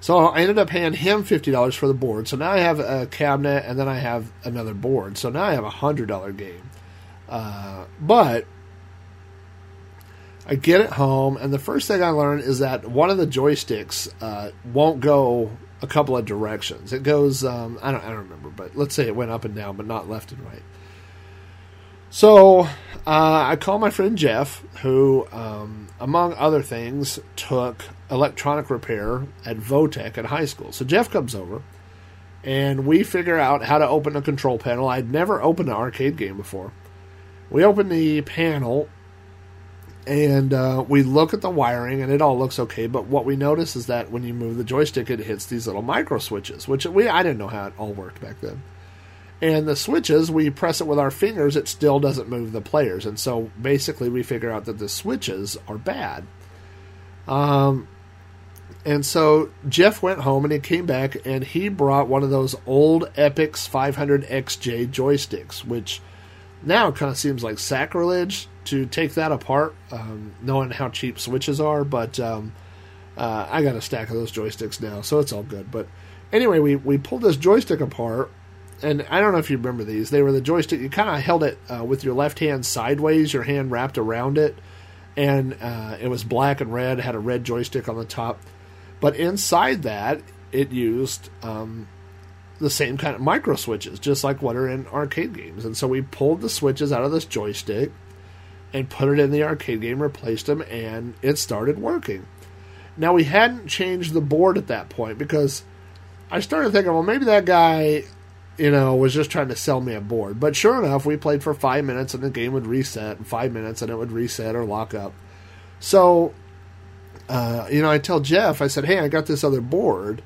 So I ended up paying him fifty dollars for the board. So now I have a cabinet, and then I have another board. So now I have a hundred dollar game. Uh, but I get it home, and the first thing I learned is that one of the joysticks uh, won't go a couple of directions. It goes, um, I don't, I don't remember, but let's say it went up and down, but not left and right. So uh, I call my friend Jeff, who, um, among other things, took electronic repair at Votech at high school. So Jeff comes over, and we figure out how to open a control panel. I'd never opened an arcade game before. We open the panel, and uh, we look at the wiring, and it all looks okay. But what we notice is that when you move the joystick, it hits these little micro switches, which we I didn't know how it all worked back then. And the switches, we press it with our fingers, it still doesn't move the players. And so basically, we figure out that the switches are bad. Um, and so Jeff went home and he came back and he brought one of those old Epyx 500XJ joysticks, which now it kind of seems like sacrilege to take that apart, um, knowing how cheap switches are. But um, uh, I got a stack of those joysticks now, so it's all good. But anyway, we, we pulled this joystick apart and I don't know if you remember these. They were the joystick. You kind of held it uh, with your left hand sideways, your hand wrapped around it, and uh, it was black and red. Had a red joystick on the top, but inside that it used um, the same kind of micro switches, just like what are in arcade games. And so we pulled the switches out of this joystick and put it in the arcade game, replaced them, and it started working. Now we hadn't changed the board at that point because I started thinking, well, maybe that guy you know, was just trying to sell me a board. But sure enough, we played for five minutes and the game would reset, in five minutes and it would reset or lock up. So, uh, you know, I tell Jeff, I said, hey, I got this other board.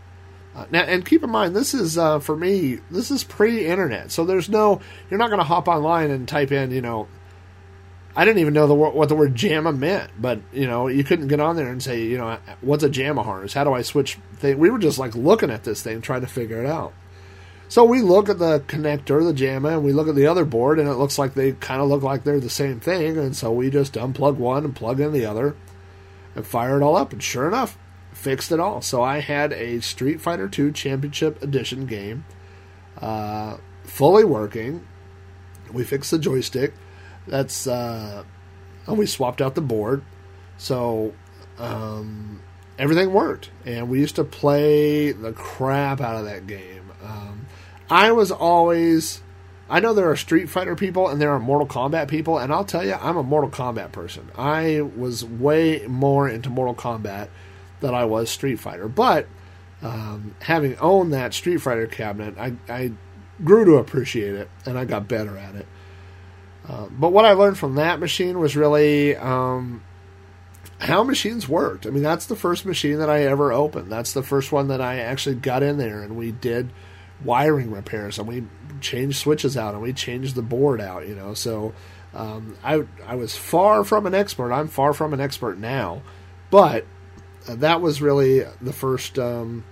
Uh, now, and keep in mind, this is uh, for me. This is pre-internet, so there's no. You're not going to hop online and type in, you know. I didn't even know the, what the word JAMMA meant, but you know, you couldn't get on there and say, you know, what's a JAMMA harness? How do I switch thing? We were just like looking at this thing, trying to figure it out. So we look at the connector, the JAMMA, and we look at the other board, and it looks like they kind of look like they're the same thing. And so we just unplug one and plug in the other and fire it all up. And sure enough, fixed it all. So I had a Street Fighter II Championship Edition game, uh, fully working. We fixed the joystick. That's uh, and we swapped out the board. So um, everything worked, and we used to play the crap out of that game. Um, I was always. I know there are Street Fighter people and there are Mortal Kombat people, and I'll tell you, I'm a Mortal Kombat person. I was way more into Mortal Kombat than I was Street Fighter. But um, having owned that Street Fighter cabinet, I, I, grew to appreciate it and I got better at it. Uh, but what I learned from that machine was really um, how machines worked. I mean, that's the first machine that I ever opened. That's the first one that I actually got in there and we did wiring repairs and we changed switches out and we changed the board out, you know. So um, I I was far from an expert. I'm far from an expert now, but that was really the first um,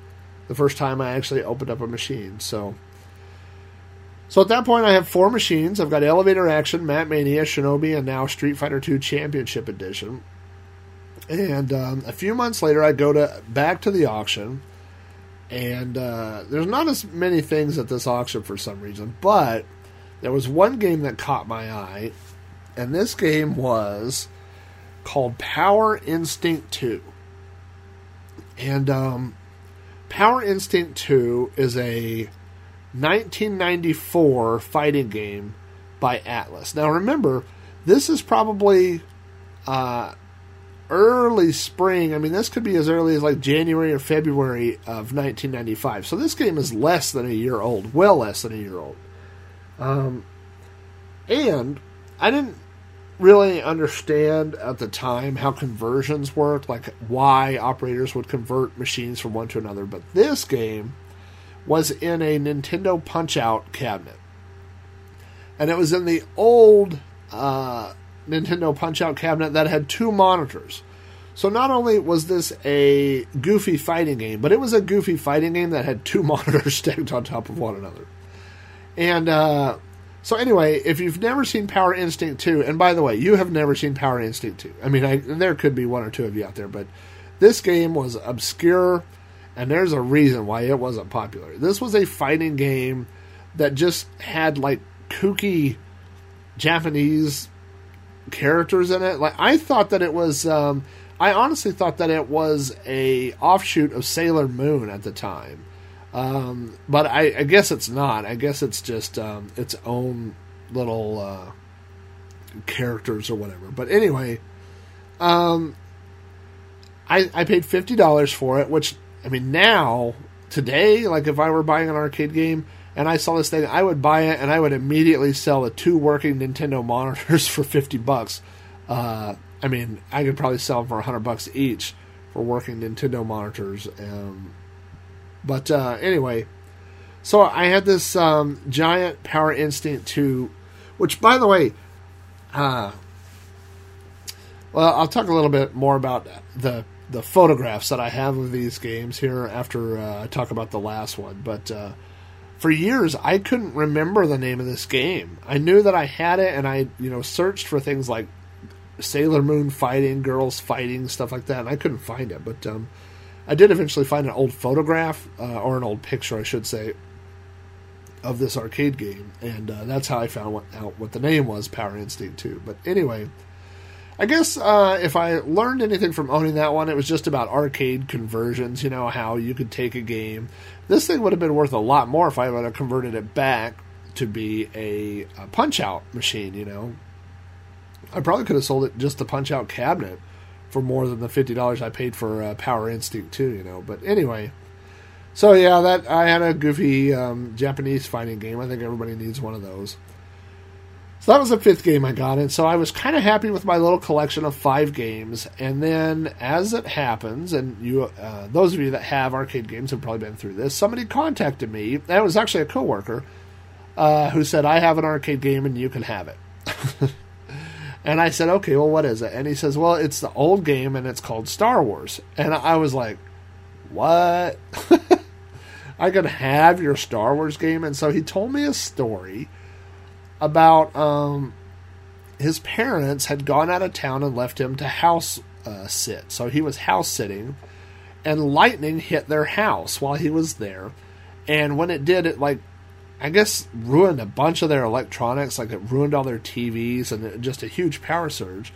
the first time I actually opened up a machine. So. So at that point, I have four machines. I've got Elevator Action, Mat Mania, Shinobi, and now Street Fighter II Championship Edition. And um, a few months later, I go to back to the auction, and uh, there's not as many things at this auction for some reason, but there was one game that caught my eye, and this game was called Power Instinct 2. And um, Power Instinct 2 is a 1994 fighting game by Atlus. Now remember, this is probably uh, early spring. I mean, this could be as early as like January or February of 1995. So this game is less than a year old, well less than a year old. Um, and I didn't really understand at the time how conversions worked, like why operators would convert machines from one to another. But this game was in a Nintendo Punch Out cabinet. And it was in the old uh, Nintendo Punch Out cabinet that had two monitors. So not only was this a goofy fighting game, but it was a goofy fighting game that had two monitors stacked on top of one another. And uh, so anyway, if you've never seen Power Instinct 2, and by the way, you have never seen Power Instinct 2. I mean, I, there could be one or two of you out there, but this game was obscure, and there's a reason why it wasn't popular. This was a fighting game that just had like kooky Japanese characters in it. Like I thought that it was um, I honestly thought that it was a offshoot of Sailor Moon at the time. Um, but I, I, guess it's not. I guess it's just um, its own little uh, characters or whatever. But anyway, um, I, I paid fifty dollars for it, which I mean now today, like if I were buying an arcade game and I saw this thing, I would buy it and I would immediately sell the two working Nintendo monitors for fifty bucks. Uh, I mean, I could probably sell them for hundred bucks each for working Nintendo monitors. Um, but uh, anyway, so I had this um, giant Power Instinct 2, which, by the way, uh, well, I'll talk a little bit more about the the photographs that I have of these games here after uh, I talk about the last one. But uh, for years, I couldn't remember the name of this game. I knew that I had it, and I you know searched for things like Sailor Moon fighting, girls fighting, stuff like that, and I couldn't find it. But um, I did eventually find an old photograph, uh, or an old picture, I should say, of this arcade game, and uh, that's how I found what, out what the name was, Power Instinct 2. But anyway, I guess uh, if I learned anything from owning that one, it was just about arcade conversions. You know how you could take a game. This thing would have been worth a lot more if I would have converted it back to be a, a punch out machine. You know, I probably could have sold it just a punch out cabinet for more than the fifty dollars I paid for uh, Power Instinct too, you know. But anyway, so yeah, that I had a goofy um, Japanese fighting game. I think everybody needs one of those. So that was the fifth game I got, and so I was kind of happy with my little collection of five games. And then, as it happens, and you, uh, those of you that have arcade games have probably been through this. Somebody contacted me. That was actually a coworker uh, who said, "I have an arcade game, and you can have it." And I said, okay, well, what is it? And he says, well, it's the old game and it's called Star Wars. And I was like, what? I could have your Star Wars game? And so he told me a story about um, his parents had gone out of town and left him to house uh, sit. So he was house sitting, and lightning hit their house while he was there. And when it did, it like I guess ruined a bunch of their electronics, like it ruined all their TVs and just a huge power surge.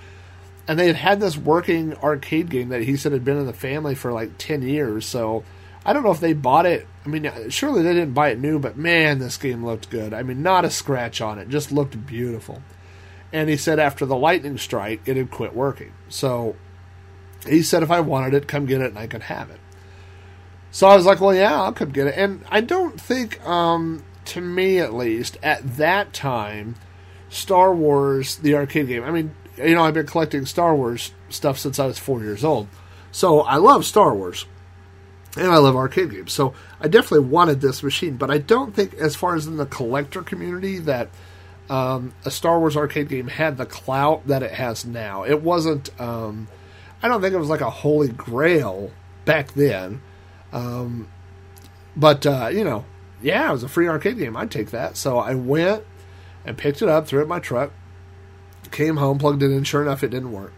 And they had had this working arcade game that he said had been in the family for like 10 years. So I don't know if they bought it. I mean, surely they didn't buy it new, but man, this game looked good. I mean, not a scratch on it, just looked beautiful. And he said after the lightning strike, it had quit working. So he said if I wanted it, come get it and I could have it. So I was like, well, yeah, I'll come get it. And I don't think um, to me at least, at that time, Star Wars, the arcade game. I mean, you know, I've been collecting Star Wars stuff since I was four years old. So I love Star Wars. And I love arcade games. So I definitely wanted this machine. But I don't think, as far as in the collector community, that um, a Star Wars arcade game had the clout that it has now. It wasn't, um, I don't think it was like a holy grail back then. Um, but, uh, you know, yeah, it was a free arcade game. I'd take that. So I went and picked it up, threw it in my truck, came home, plugged it in. Sure enough, it didn't work.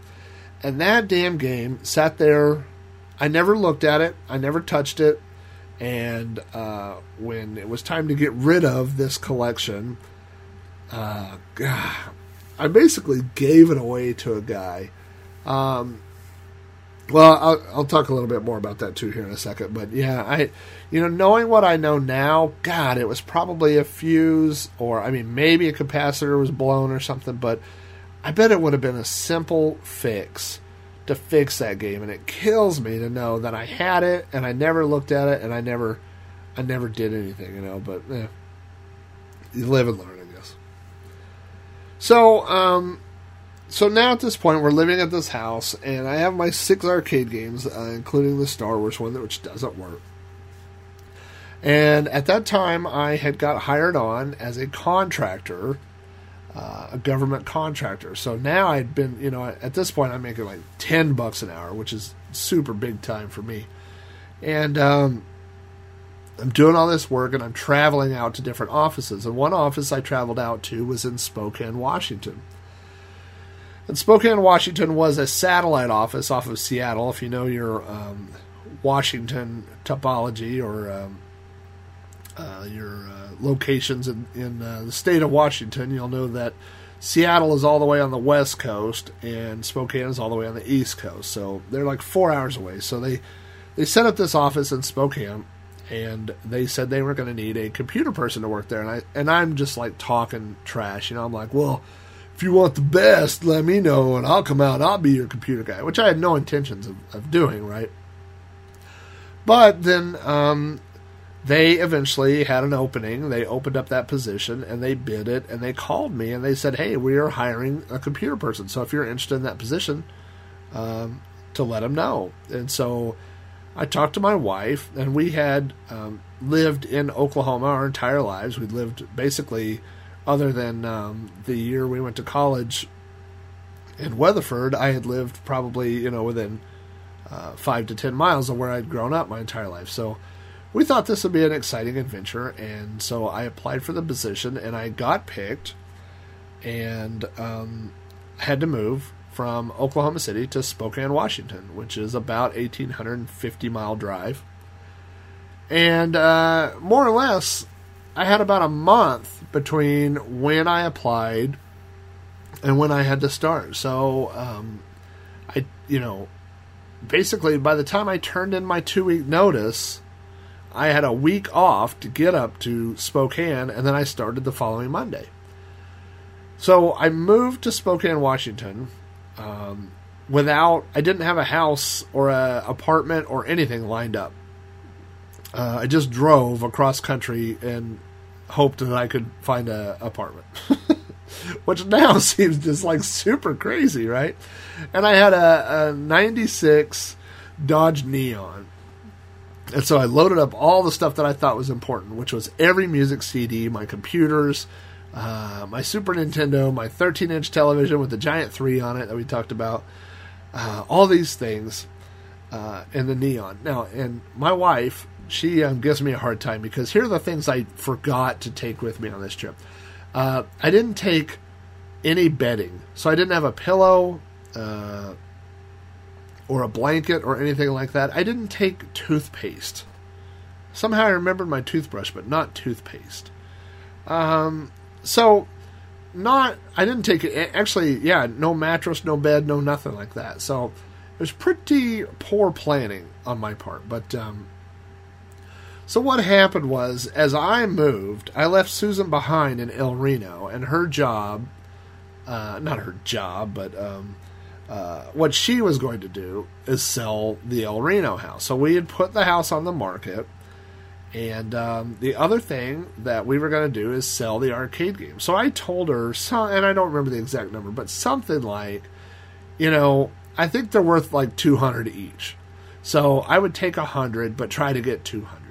And that damn game sat there. I never looked at it. I never touched it. And uh, when it was time to get rid of this collection, uh, I basically gave it away to a guy. Um, Well, I'll, I'll talk a little bit more about that too here in a second. But yeah, I, you know, knowing what I know now, God, it was probably a fuse, or I mean, maybe a capacitor was blown or something. But I bet it would have been a simple fix to fix that game, and it kills me to know that I had it and I never looked at it and I never, I never did anything, you know. But eh, you live and learn, I guess. So, um, so now at this point, we're living at this house, and I have my six arcade games, uh, including the Star Wars one, which doesn't work. And at that time, I had got hired on as a contractor, uh, a government contractor. So now I'd been, you know, at this point, I'm making like 10 bucks an hour, which is super big time for me. And um, I'm doing all this work, and I'm traveling out to different offices. And one office I traveled out to was in Spokane, Washington. And Spokane, Washington was a satellite office off of Seattle. If you know your um, Washington topology or um, uh, your uh, locations in, in uh, the state of Washington, you'll know that Seattle is all the way on the west coast and Spokane is all the way on the east coast. So they're like four hours away. So they, they set up this office in Spokane and they said they were going to need a computer person to work there. And I and I'm just like talking trash, you know. I'm like, well, if you want the best, let me know, and I'll come out. and I'll be your computer guy, which I had no intentions of, of doing, right? But then um, they eventually had an opening. They opened up that position and they bid it, and they called me and they said, "Hey, we are hiring a computer person. So if you're interested in that position, um, to let them know." And so I talked to my wife, and we had um, lived in Oklahoma our entire lives. We'd lived basically other than um, the year we went to college in Weatherford, I had lived probably you know within uh, five to ten miles of where I'd grown up my entire life. So we thought this would be an exciting adventure, and so I applied for the position, and I got picked, and um, had to move from Oklahoma City to Spokane, Washington, which is about eighteen hundred and fifty mile drive, and uh, more or less I had about a month between when I applied and when I had to start. So, um, I, you know, basically by the time I turned in my two week notice, I had a week off to get up to Spokane, and then I started the following Monday. So I moved to Spokane, Washington, um, without I didn't have a house or a apartment or anything lined up. Uh, I just drove across country and hoped that I could find a apartment. Which now seems just like super crazy, right? And I had a, a 96 Dodge Neon. And so I loaded up all the stuff that I thought was important, which was every music CD, my computers, uh, my Super Nintendo, my 13 inch television with the giant 3 on it that we talked about, uh, all these things, uh, and the Neon. Now, and my wife she um, gives me a hard time because here are the things I forgot to take with me on this trip. Uh, I didn't take any bedding, so I didn't have a pillow uh, or a blanket or anything like that. I didn't take toothpaste. Somehow I remembered my toothbrush, but not toothpaste. Um, so not I didn't take it. Actually, yeah, no mattress, no bed, no nothing like that. So it was pretty poor planning on my part, but. Um, so what happened was, as I moved, I left Susan behind in El Reno, and her job, uh, not her job, but um, uh, what she was going to do is sell the El Reno house. So we had put the house on the market, and um, the other thing that we were going to do is sell the arcade game. So I told her, some, and I don't remember the exact number, but something like, you know, I think they're worth like two hundred each. So I would take a hundred, but try to get two hundred.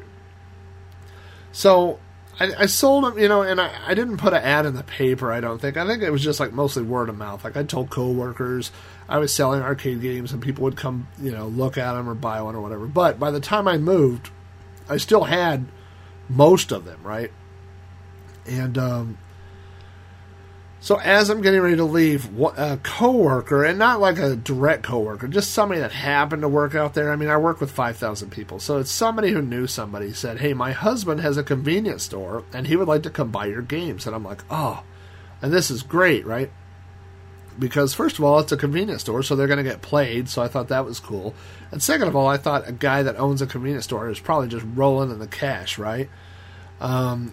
So I, I, sold them, you know, and I, I, didn't put an ad in the paper. I don't think. I think it was just like mostly word of mouth. Like I told coworkers I was selling arcade games, and people would come, you know, look at them or buy one or whatever. But by the time I moved, I still had most of them, right? And um, so as I'm getting ready to leave, a coworker, and not like a direct coworker, just somebody that happened to work out there. I mean, I work with 5,000 people, so it's somebody who knew somebody said, "Hey, my husband has a convenience store, and he would like to come buy your games." And I'm like, "Oh," and this is great, right? because first of all, it's a convenience store, so they're going to get played. So I thought that was cool. And second of all, I thought a guy that owns a convenience store is probably just rolling in the cash, right? Um,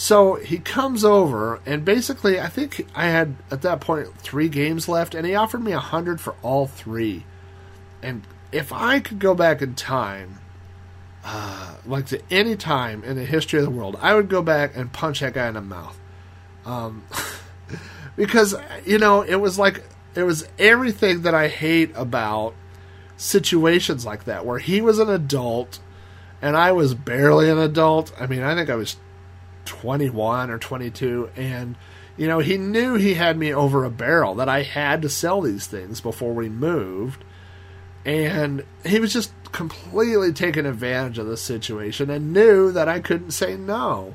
so he comes over, and basically, I think I had at that point three games left, and he offered me a hundred for all three. And if I could go back in time, uh, like to any time in the history of the world, I would go back and punch that guy in the mouth. Um, because you know it was like it was everything that I hate about situations like that, where he was an adult and I was barely an adult. I mean, I think I was 21 or 22 and you know he knew he had me over a barrel that i had to sell these things before we moved and he was just completely taking advantage of the situation and knew that i couldn't say no.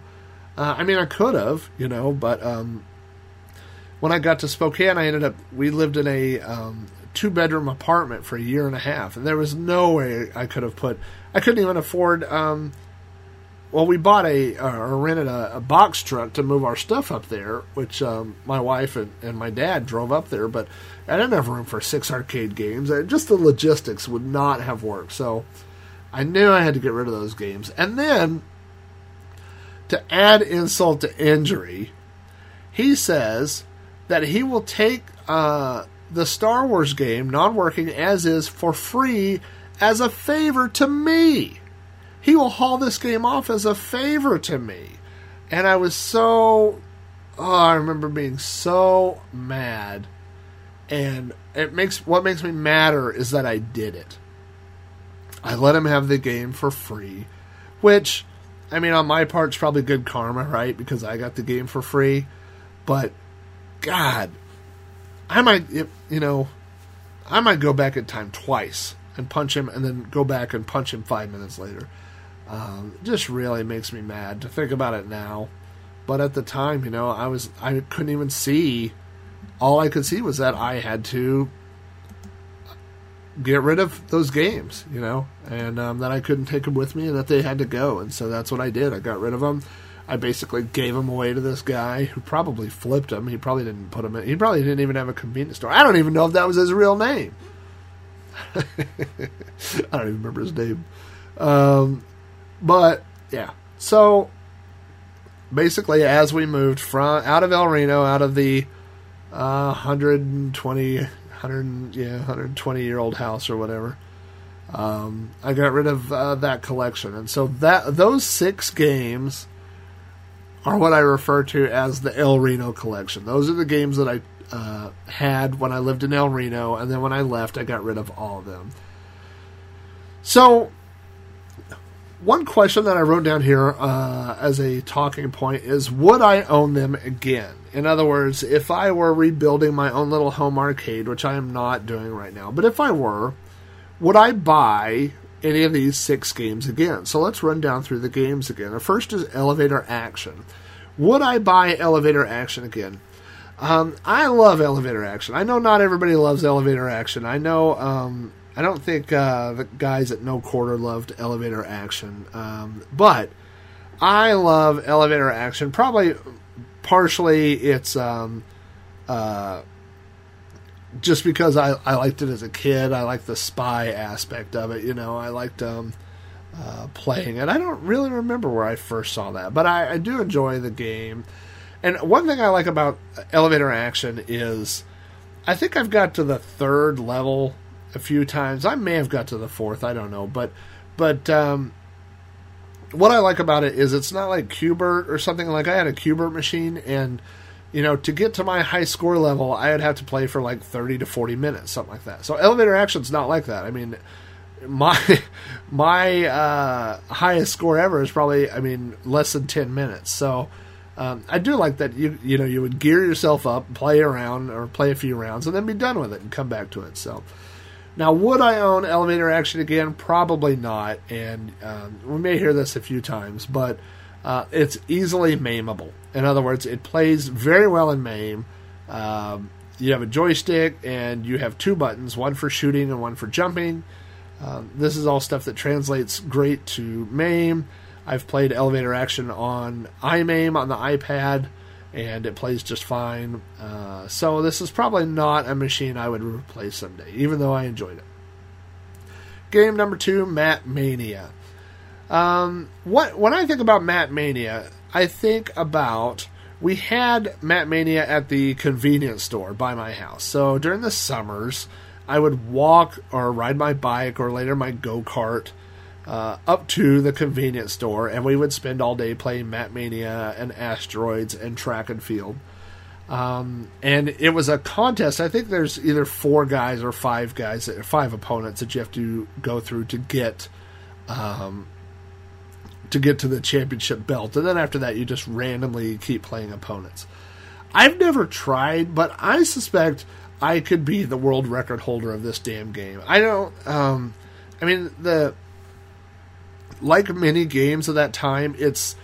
Uh, i mean i could have you know but um, when i got to spokane i ended up we lived in a um, two bedroom apartment for a year and a half and there was no way i could have put i couldn't even afford um, well, we bought a or rented a, a, box truck to move our stuff up there, which um, my wife and, and, my dad drove up there. But I didn't have room for six arcade games. Just the logistics would not have worked. So I knew I had to get rid of those games. And then to add insult to injury, he says that he will take uh, the Star Wars game, non working as is, for free as a favor to me he will haul this game off as a favor to me. And I was so. Oh, I remember being so mad. And it makes what makes me madder is that I did it. I let him have the game for free, which, I mean, on my part, it's probably good karma, right? Because I got the game for free. But, God, I might, you know, I might go back in time twice and punch him, and then go back and punch him five minutes later. Um, just really makes me mad to think about it now. But at the time, you know, I was I couldn't even see. All I could see was that I had to get rid of those games, you know, and um, that I couldn't take them with me, and that they had to go. And so that's what I did. I got rid of them. I basically gave them away to this guy who probably flipped them. He probably didn't put them in. He probably didn't even have a convenience store. I don't even know if that was his real name. I don't even remember his name. Um, but yeah, so basically, as we moved from out of El Reno, out of the uh, 120, 100, yeah, 120 year old house or whatever, um, I got rid of uh, that collection, and so that those six games are what I refer to as the El Reno collection. Those are the games that I uh, had when I lived in El Reno, and then when I left, I got rid of all of them. So one question that I wrote down here uh, as a talking point is Would I own them again? In other words, if I were rebuilding my own little home arcade, which I am not doing right now, but if I were, would I buy any of these six games again? So let's run down through the games again. The first is Elevator Action. Would I buy Elevator Action again? Um, I love Elevator Action. I know not everybody loves Elevator Action. I know um, I don't think uh, the guys at No Quarter loved elevator action, um, but I love elevator action. Probably partially it's um, uh, just because I, I liked it as a kid. I liked the spy aspect of it. You know, I liked um, uh, playing it. I don't really remember where I first saw that, but I, I do enjoy the game. And one thing I like about elevator action is I think I've got to the third level a few times. I may have got to the fourth. I don't know, but but um, what I like about it is it's not like Q*bert or something. Like I had a Q*bert machine, and you know to get to my high score level, I would have to play for like thirty to forty minutes, something like that. So elevator action's not like that. I mean. My my uh, highest score ever is probably I mean less than ten minutes. So um, I do like that you you know you would gear yourself up, play around or play a few rounds, and then be done with it and come back to it. So now, would I own elevator action again? Probably not, and um, we may hear this a few times, but uh, it's easily maimable. In other words, it plays very well in MAME. Um, you have a joystick and you have two buttons, one for shooting and one for jumping. Um, this is all stuff that translates great to MAME. I've played elevator action on iMAME on the iPad, and it plays just fine. Uh, so this is probably not a machine I would replace someday, even though I enjoyed it. Game number two, Mat Mania. Um, what when I think about Mat Mania, I think about we had Mat Mania at the convenience store by my house. So during the summers, I would walk or ride my bike or later my go kart uh, up to the convenience store, and we would spend all day playing Mat Mania and Asteroids and Track and Field. Um, and it was a contest. I think there's either four guys or five guys, five opponents that you have to go through to get um, to get to the championship belt, and then after that, you just randomly keep playing opponents. I've never tried, but I suspect I could be the world record holder of this damn game. I don't. Um, I mean the like many games of that time, it's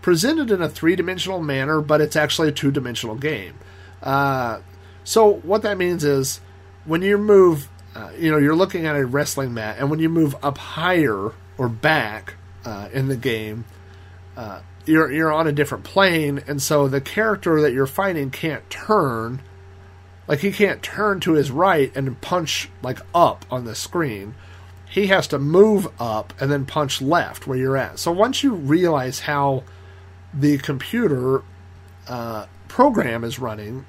presented in a three dimensional manner, but it's actually a two dimensional game. Uh, so what that means is when you move, uh, you know, you're looking at a wrestling mat, and when you move up higher or back uh, in the game, uh, you're you're on a different plane, and so the character that you're fighting can't turn. Like he can't turn to his right and punch like up on the screen he has to move up and then punch left where you're at. So once you realize how the computer uh, program is running,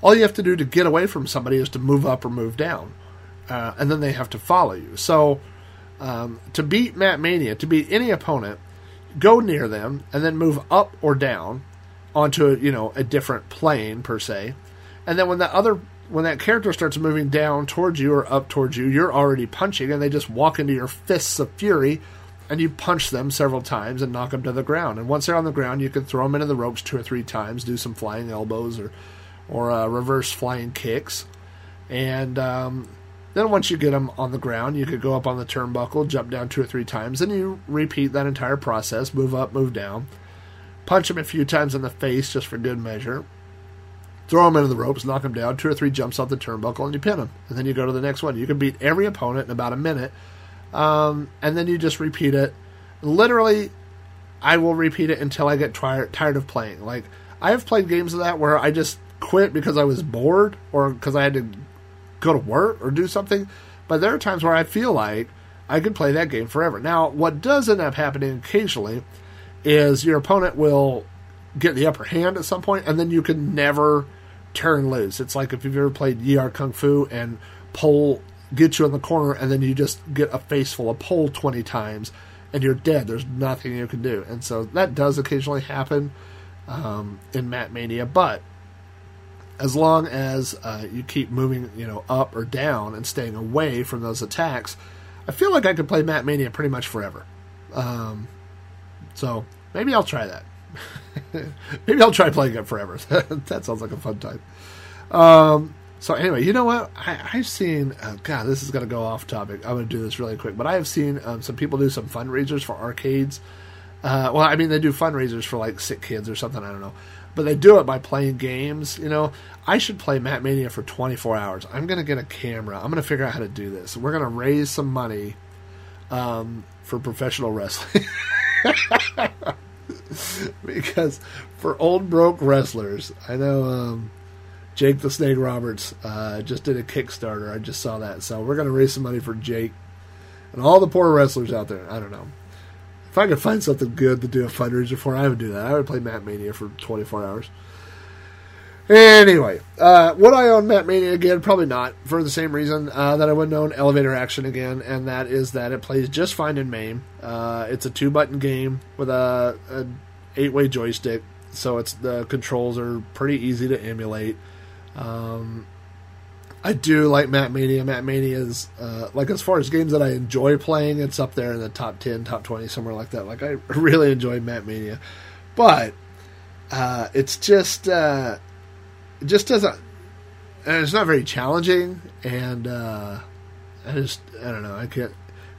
all you have to do to get away from somebody is to move up or move down, uh, and then they have to follow you. So um, to beat Mat Mania, to beat any opponent, go near them and then move up or down onto you know a different plane per se, and then when the other when that character starts moving down towards you or up towards you, you're already punching, and they just walk into your fists of fury, and you punch them several times and knock them to the ground. And once they're on the ground, you can throw them into the ropes two or three times, do some flying elbows or or uh, reverse flying kicks, and um, then once you get them on the ground, you could go up on the turnbuckle, jump down two or three times, and you repeat that entire process: move up, move down, punch them a few times in the face just for good measure throw them into the ropes, knock them down, two or three jumps off the turnbuckle, and you pin them. And then you go to the next one. You can beat every opponent in about a minute, um, and then you just repeat it. Literally, I will repeat it until I get tired tired of playing. Like I have played games of that where I just quit because I was bored or because I had to go to work or do something. But there are times where I feel like I could play that game forever. Now, what does end up happening occasionally is your opponent will get the upper hand at some point, and then you can never turn loose. It's like if you've ever played Yie Ar Kung Fu and pole gets you in the corner, and then you just get a face full of pole 20 times, and you're dead. There's nothing you can do. And so that does occasionally happen um, in Mat Mania, but as long as uh, you keep moving, you know, up or down and staying away from those attacks, I feel like I could play Mat Mania pretty much forever. Um, so maybe I'll try that. Maybe I'll try playing it forever. that sounds like a fun time. Um, so anyway, you know what? I, have seen. Uh, God, this is going to go off topic. I'm going to do this really quick, but I have seen um, some people do some fundraisers for arcades. Uh, well, I mean, they do fundraisers for like sick kids or something. I don't know, but they do it by playing games. You know, I should play Mat Mania for 24 hours. I'm going to get a camera. I'm going to figure out how to do this. We're going to raise some money um, for professional wrestling. because for old broke wrestlers, I know um, Jake the Snake Roberts uh, just did a Kickstarter. I just saw that, so we're gonna raise some money for Jake and all the poor wrestlers out there. I don't know if I could find something good to do a fundraiser for. I would do that. I would play Mat Mania for 24 hours. Anyway, uh, would I own Mat Mania again? Probably not, for the same reason uh, that I wouldn't own Elevator Action again, and that is that it plays just fine in MAME. Uh, it's a two button game with a, a eight way joystick, so it's the controls are pretty easy to emulate. Um, I do like Mat Mania. Mat Mania is uh, like as far as games that I enjoy playing, it's up there in the top ten, top twenty, somewhere like that. Like I really enjoy Mat Mania, but uh, it's just uh, it just doesn't. It's not very challenging, and uh, I just I don't know. I can't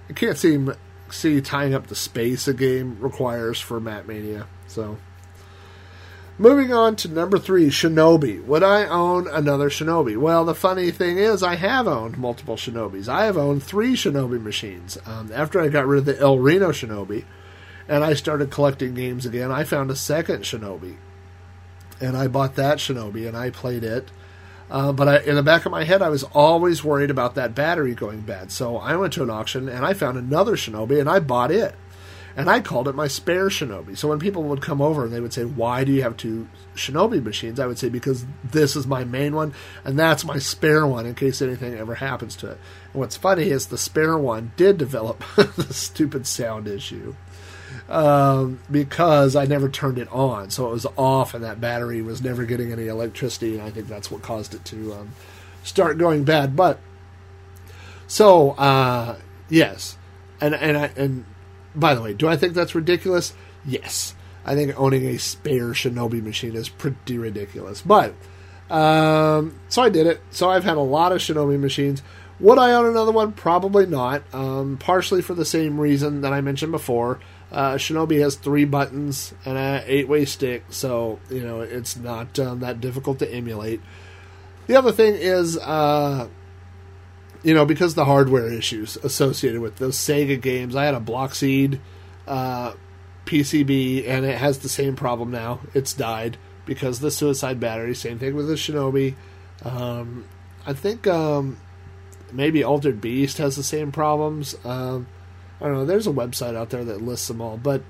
I can't see see tying up the space a game requires for Mat Mania. So, moving on to number three, Shinobi. Would I own another Shinobi? Well, the funny thing is, I have owned multiple Shinobis. I have owned three Shinobi machines. Um, after I got rid of the El Reno Shinobi, and I started collecting games again, I found a second Shinobi and I bought that Shinobi and I played it. Uh, but I, in the back of my head, I was always worried about that battery going bad. So I went to an auction and I found another Shinobi and I bought it. And I called it my spare Shinobi. So when people would come over and they would say, Why do you have two Shinobi machines? I would say, Because this is my main one and that's my spare one in case anything ever happens to it. And what's funny is the spare one did develop the stupid sound issue um, because I never turned it on. So it was off and that battery was never getting any electricity. And I think that's what caused it to um, start going bad. But so, uh, yes. And, and, I, and by the way, do I think that's ridiculous? Yes. I think owning a spare Shinobi machine is pretty ridiculous. But, um, so I did it. So I've had a lot of Shinobi machines. Would I own another one? Probably not. Um, partially for the same reason that I mentioned before. Uh, Shinobi has three buttons and an eight-way stick, so you know it's not um, that difficult to emulate. The other thing is, uh, you know, because the hardware issues associated with those Sega games. I had a Bloxeed uh, PCB, and it has the same problem now. It's died because the suicide battery. Same thing with the Shinobi. Um, I think um, maybe Altered Beast has the same problems. Um, I don't know. There's a website out there that lists them all, but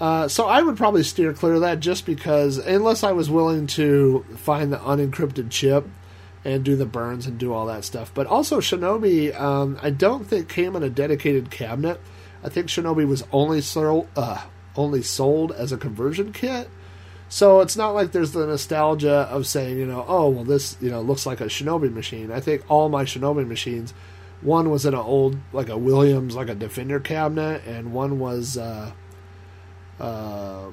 uh, so I would probably steer clear of that just because, unless I was willing to find the unencrypted chip and do the burns and do all that stuff. But also, Shinobi, um, I don't think came in a dedicated cabinet. I think Shinobi was only sold, uh, only sold as a conversion kit. So it's not like there's the nostalgia of saying, you know, oh well, this you know looks like a Shinobi machine. I think all my Shinobi machines, one was in an old like a Williams like a Defender cabinet, and one was. Uh, uh,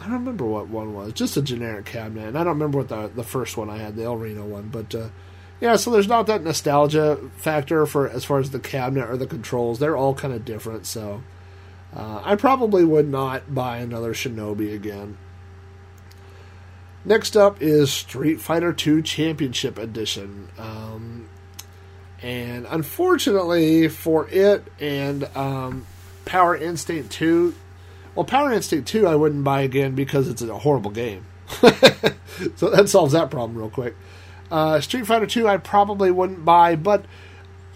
I don't remember what one was, just a generic cabinet, and I don't remember what the the first one I had, the El Reno one, but uh, yeah. So there's not that nostalgia factor for as far as the cabinet or the controls. They're all kind of different, so uh, I probably would not buy another Shinobi again. Next up is Street Fighter II Championship Edition. Um, and unfortunately for it and um, Power Instinct 2, well, Power Instinct 2 I wouldn't buy again because it's a horrible game. so that solves that problem real quick. Uh, Street Fighter 2 I probably wouldn't buy, but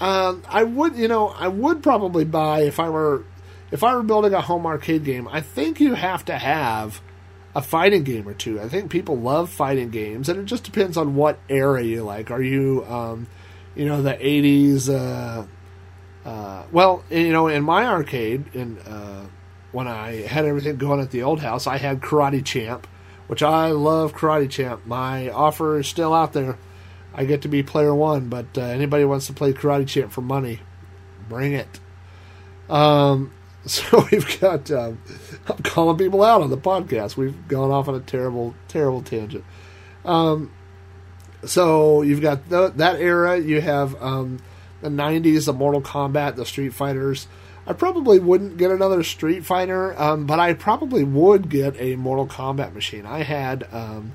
um, I would, you know, I would probably buy if I were if I were building a home arcade game. I think you have to have a fighting game or two. I think people love fighting games, and it just depends on what era you like. Are you, um, you know, the '80s? Uh, uh, well, you know, in my arcade, in uh, when I had everything going at the old house, I had Karate Champ, which I love. Karate Champ. My offer is still out there. I get to be player one, but uh, anybody wants to play Karate Champ for money, bring it. Um, so we've got. Um, I'm calling people out on the podcast. We've gone off on a terrible, terrible tangent. Um, so you've got that era. You have um, the '90s, the Mortal Kombat, the Street Fighters. I probably wouldn't get another Street Fighter, um, but I probably would get a Mortal Kombat machine. I had, um,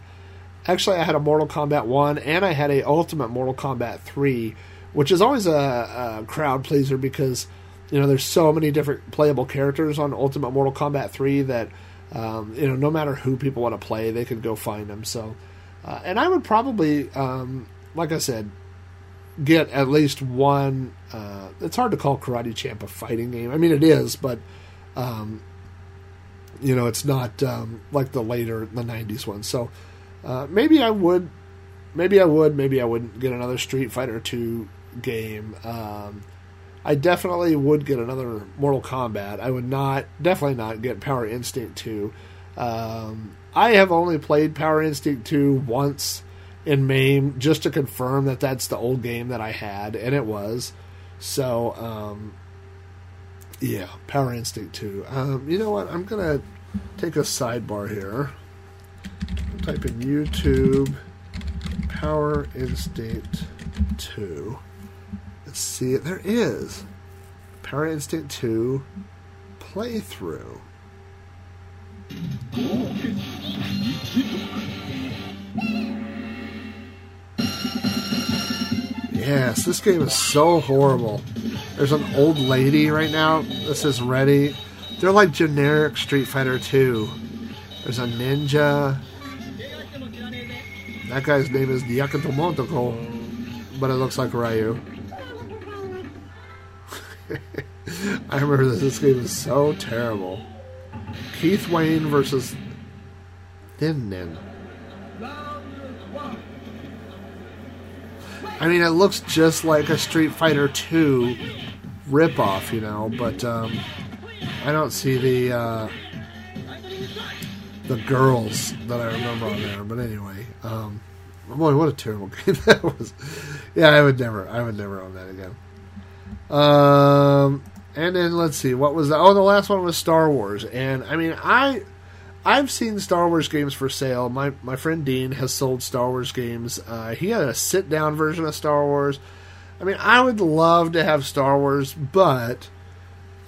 actually, I had a Mortal Kombat one, and I had a Ultimate Mortal Kombat three, which is always a, a crowd pleaser because you know there's so many different playable characters on Ultimate Mortal Kombat three that um, you know no matter who people want to play, they could go find them. So, uh, and I would probably, um, like I said, get at least one. Uh, it's hard to call Karate Champ a fighting game. I mean, it is, but um, you know, it's not um, like the later the '90s one. So uh, maybe I would, maybe I would, maybe I wouldn't get another Street Fighter Two game. Um, I definitely would get another Mortal Kombat. I would not, definitely not get Power Instinct Two. Um, I have only played Power Instinct Two once in MAME just to confirm that that's the old game that I had, and it was. So, um, yeah, Power Instinct 2. Um, you know what? I'm going to take a sidebar here. Type in YouTube Power Instinct 2. Let's see. There is Power Instinct 2 playthrough. Yes, this game is so horrible. There's an old lady right now that says ready. They're like generic Street Fighter 2. There's a ninja. That guy's name is Nyakuto Motoko, but it looks like Ryu. I remember this. This game is so terrible. Keith Wayne versus Thin Nin. I mean, it looks just like a Street Fighter 2 ripoff, you know, but um, I don't see the uh, the girls that I remember on there. But anyway, um, boy, what a terrible game that was. Yeah, I would never, I would never own that again. Um, and then let's see, what was the Oh, the last one was Star Wars, and I mean, I. I've seen Star Wars games for sale. My my friend Dean has sold Star Wars games. Uh, he had a sit down version of Star Wars. I mean, I would love to have Star Wars, but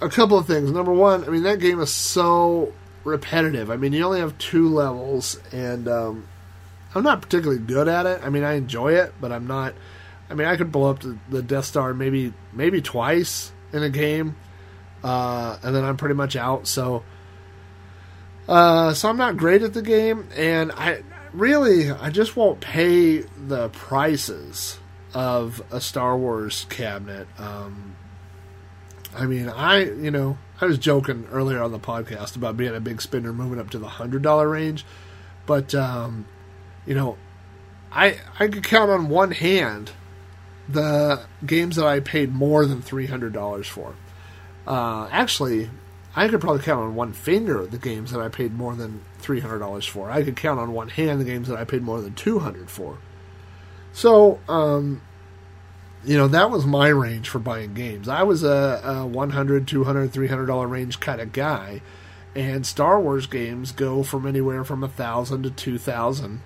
a couple of things. Number one, I mean that game is so repetitive. I mean, you only have two levels, and um, I'm not particularly good at it. I mean, I enjoy it, but I'm not. I mean, I could blow up the, the Death Star maybe maybe twice in a game, uh, and then I'm pretty much out. So. Uh, so I'm not great at the game, and I really I just won't pay the prices of a Star Wars cabinet. Um, I mean, I you know I was joking earlier on the podcast about being a big spender, moving up to the hundred dollar range, but um, you know, I I could count on one hand the games that I paid more than three hundred dollars for. Uh, actually, I could probably count on one finger the games that I paid more than three hundred dollars for. I could count on one hand the games that I paid more than two hundred for. So, um, you know, that was my range for buying games. I was a, a 100 200 300 dollar range kind of guy, and Star Wars games go from anywhere from a thousand to two thousand,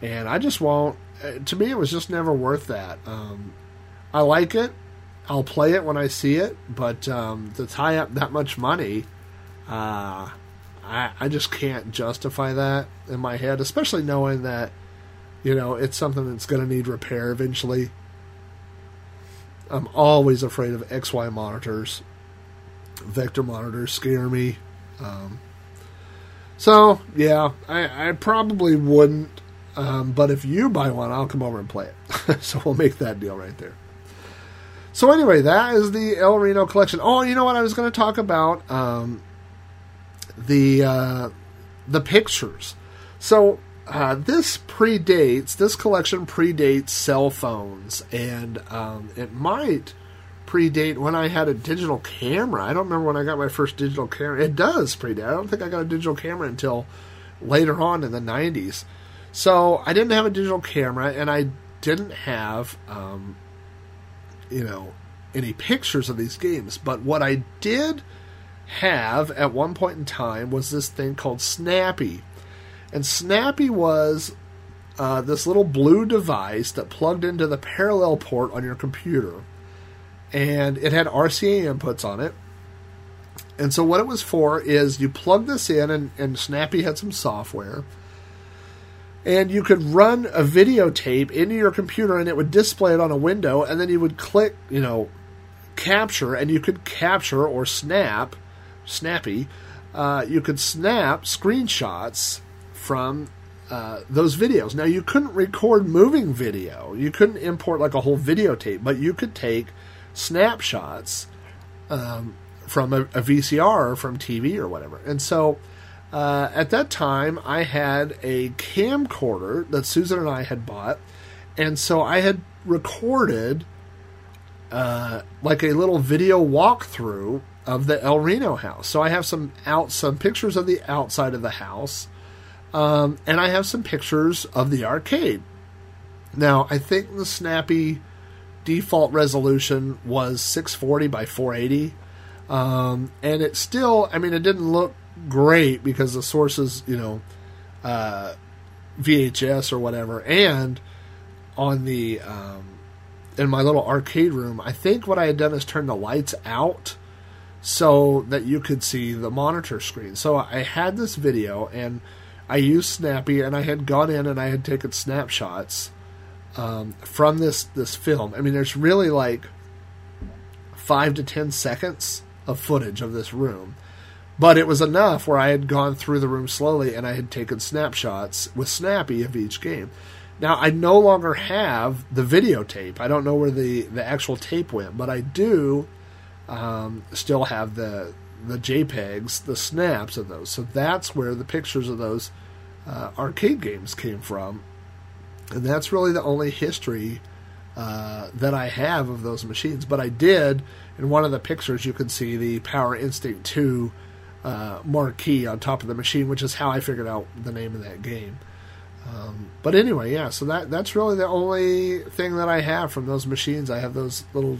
and I just won't. uh, To me, it was just never worth that. Um, I like it. I'll play it when I see it, but um, to tie up that much money, uh, I, I just can't justify that in my head, especially knowing that, you know, it's something that's going to need repair eventually. I'm always afraid of XY monitors. Vector monitors scare me. Um, so, yeah, I, I probably wouldn't. Um, but if you buy one, I'll come over and play it. so we'll make that deal right there. So anyway, that is the El Reno collection. Oh, you know what? I was going to talk about um, the uh, the pictures. So uh, this predates this collection predates cell phones, and um, it might predate when I had a digital camera. I don't remember when I got my first digital camera. It does predate. I don't think I got a digital camera until later on in the '90s. So I didn't have a digital camera, and I didn't have um, you know any pictures of these games. But what I did have at one point in time was this thing called Snappy, and Snappy was uh, this little blue device that plugged into the parallel port on your computer, and it had RCA inputs on it. And so what it was for is you plug this in, and, and Snappy had some software and you could run a videotape into your computer and it would display it on a window and then you would click you know capture and you could capture or snap snappy uh, you could snap screenshots from uh, those videos. Now you couldn't record moving video. You couldn't import like a whole videotape but you could take snapshots um, from a, a vcr or from tv or whatever. And so uh, at that time, I had a camcorder that Susan and I had bought, and so I had recorded uh, like a little video walkthrough of the El Reno house. So I have some out some pictures of the outside of the house, um, and I have some pictures of the arcade. Now I think the snappy default resolution was 640 by 480, um, and it still, I mean, it didn't look great because the source is, you know, uh, VHS or whatever, and on the um, in my little arcade room, I think what I had done is turn the lights out so that you could see the monitor screen. So I had this video and I used Snappy, and I had gone in and I had taken snapshots um, from this this film. I mean, there's really like five to ten seconds of footage of this room But it was enough where I had gone through the room slowly and I had taken snapshots with Snappy of each game. Now I no longer have the videotape. I don't know where the, the actual tape went, but I do um, still have the the JPEGs, the snaps of those. So that's where the pictures of those uh, arcade games came from, and that's really the only history uh, that I have of those machines. But I did in one of the pictures. You can see the Power Instinct Two uh, marquee on top of the machine, which is how I figured out the name of that game. Um, but anyway, yeah. So that that's really the only thing that I have from those machines. I have those little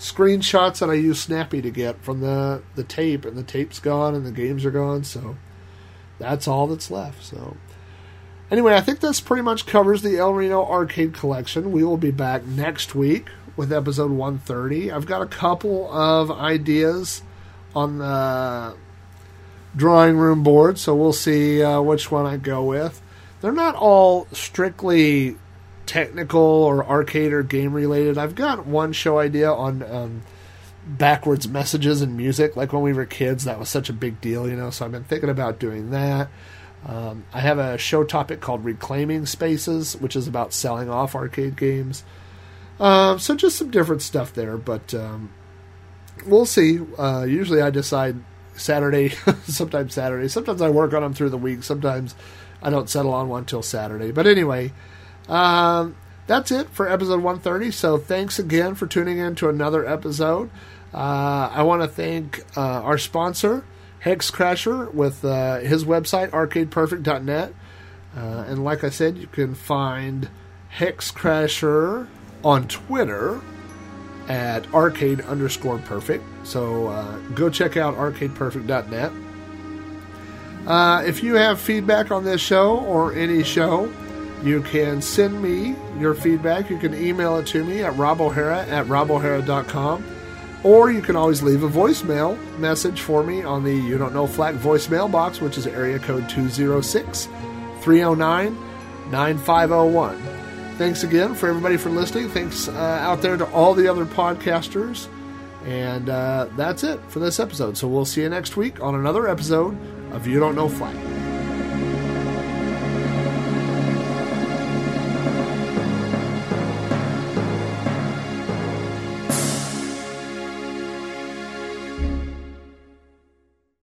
screenshots that I use Snappy to get from the the tape, and the tape's gone, and the games are gone. So that's all that's left. So anyway, I think this pretty much covers the El Reno Arcade Collection. We will be back next week with episode 130. I've got a couple of ideas on the drawing room board, so we'll see uh, which one I go with. They're not all strictly technical or arcade or game related. I've got one show idea on um, backwards messages and music. Like when we were kids, that was such a big deal, you know. So I've been thinking about doing that. Um, I have a show topic called Reclaiming Spaces, which is about selling off arcade games. Um, so just some different stuff there, but um, we'll see. Uh, usually I decide Saturday, sometimes Saturday. Sometimes I work on them through the week. Sometimes I don't settle on one till Saturday. But anyway, um, that's it for episode 130. So thanks again for tuning in to another episode. Uh, I want to thank uh, our sponsor, Hex Crasher, with uh, his website, arcadeperfect.net. Uh, and like I said, you can find Hex Crasher on Twitter at arcade underscore perfect. So uh, go check out arcadeperfect.net. Uh, if you have feedback on this show or any show, you can send me your feedback. You can email it to me at robohara at robohara.com. Or you can always leave a voicemail message for me on the You Don't Know Flack voicemail box, which is area code 206 309 9501. Thanks again for everybody for listening. Thanks uh, out there to all the other podcasters. And uh, that's it for this episode. So we'll see you next week on another episode of You Don't Know Flack.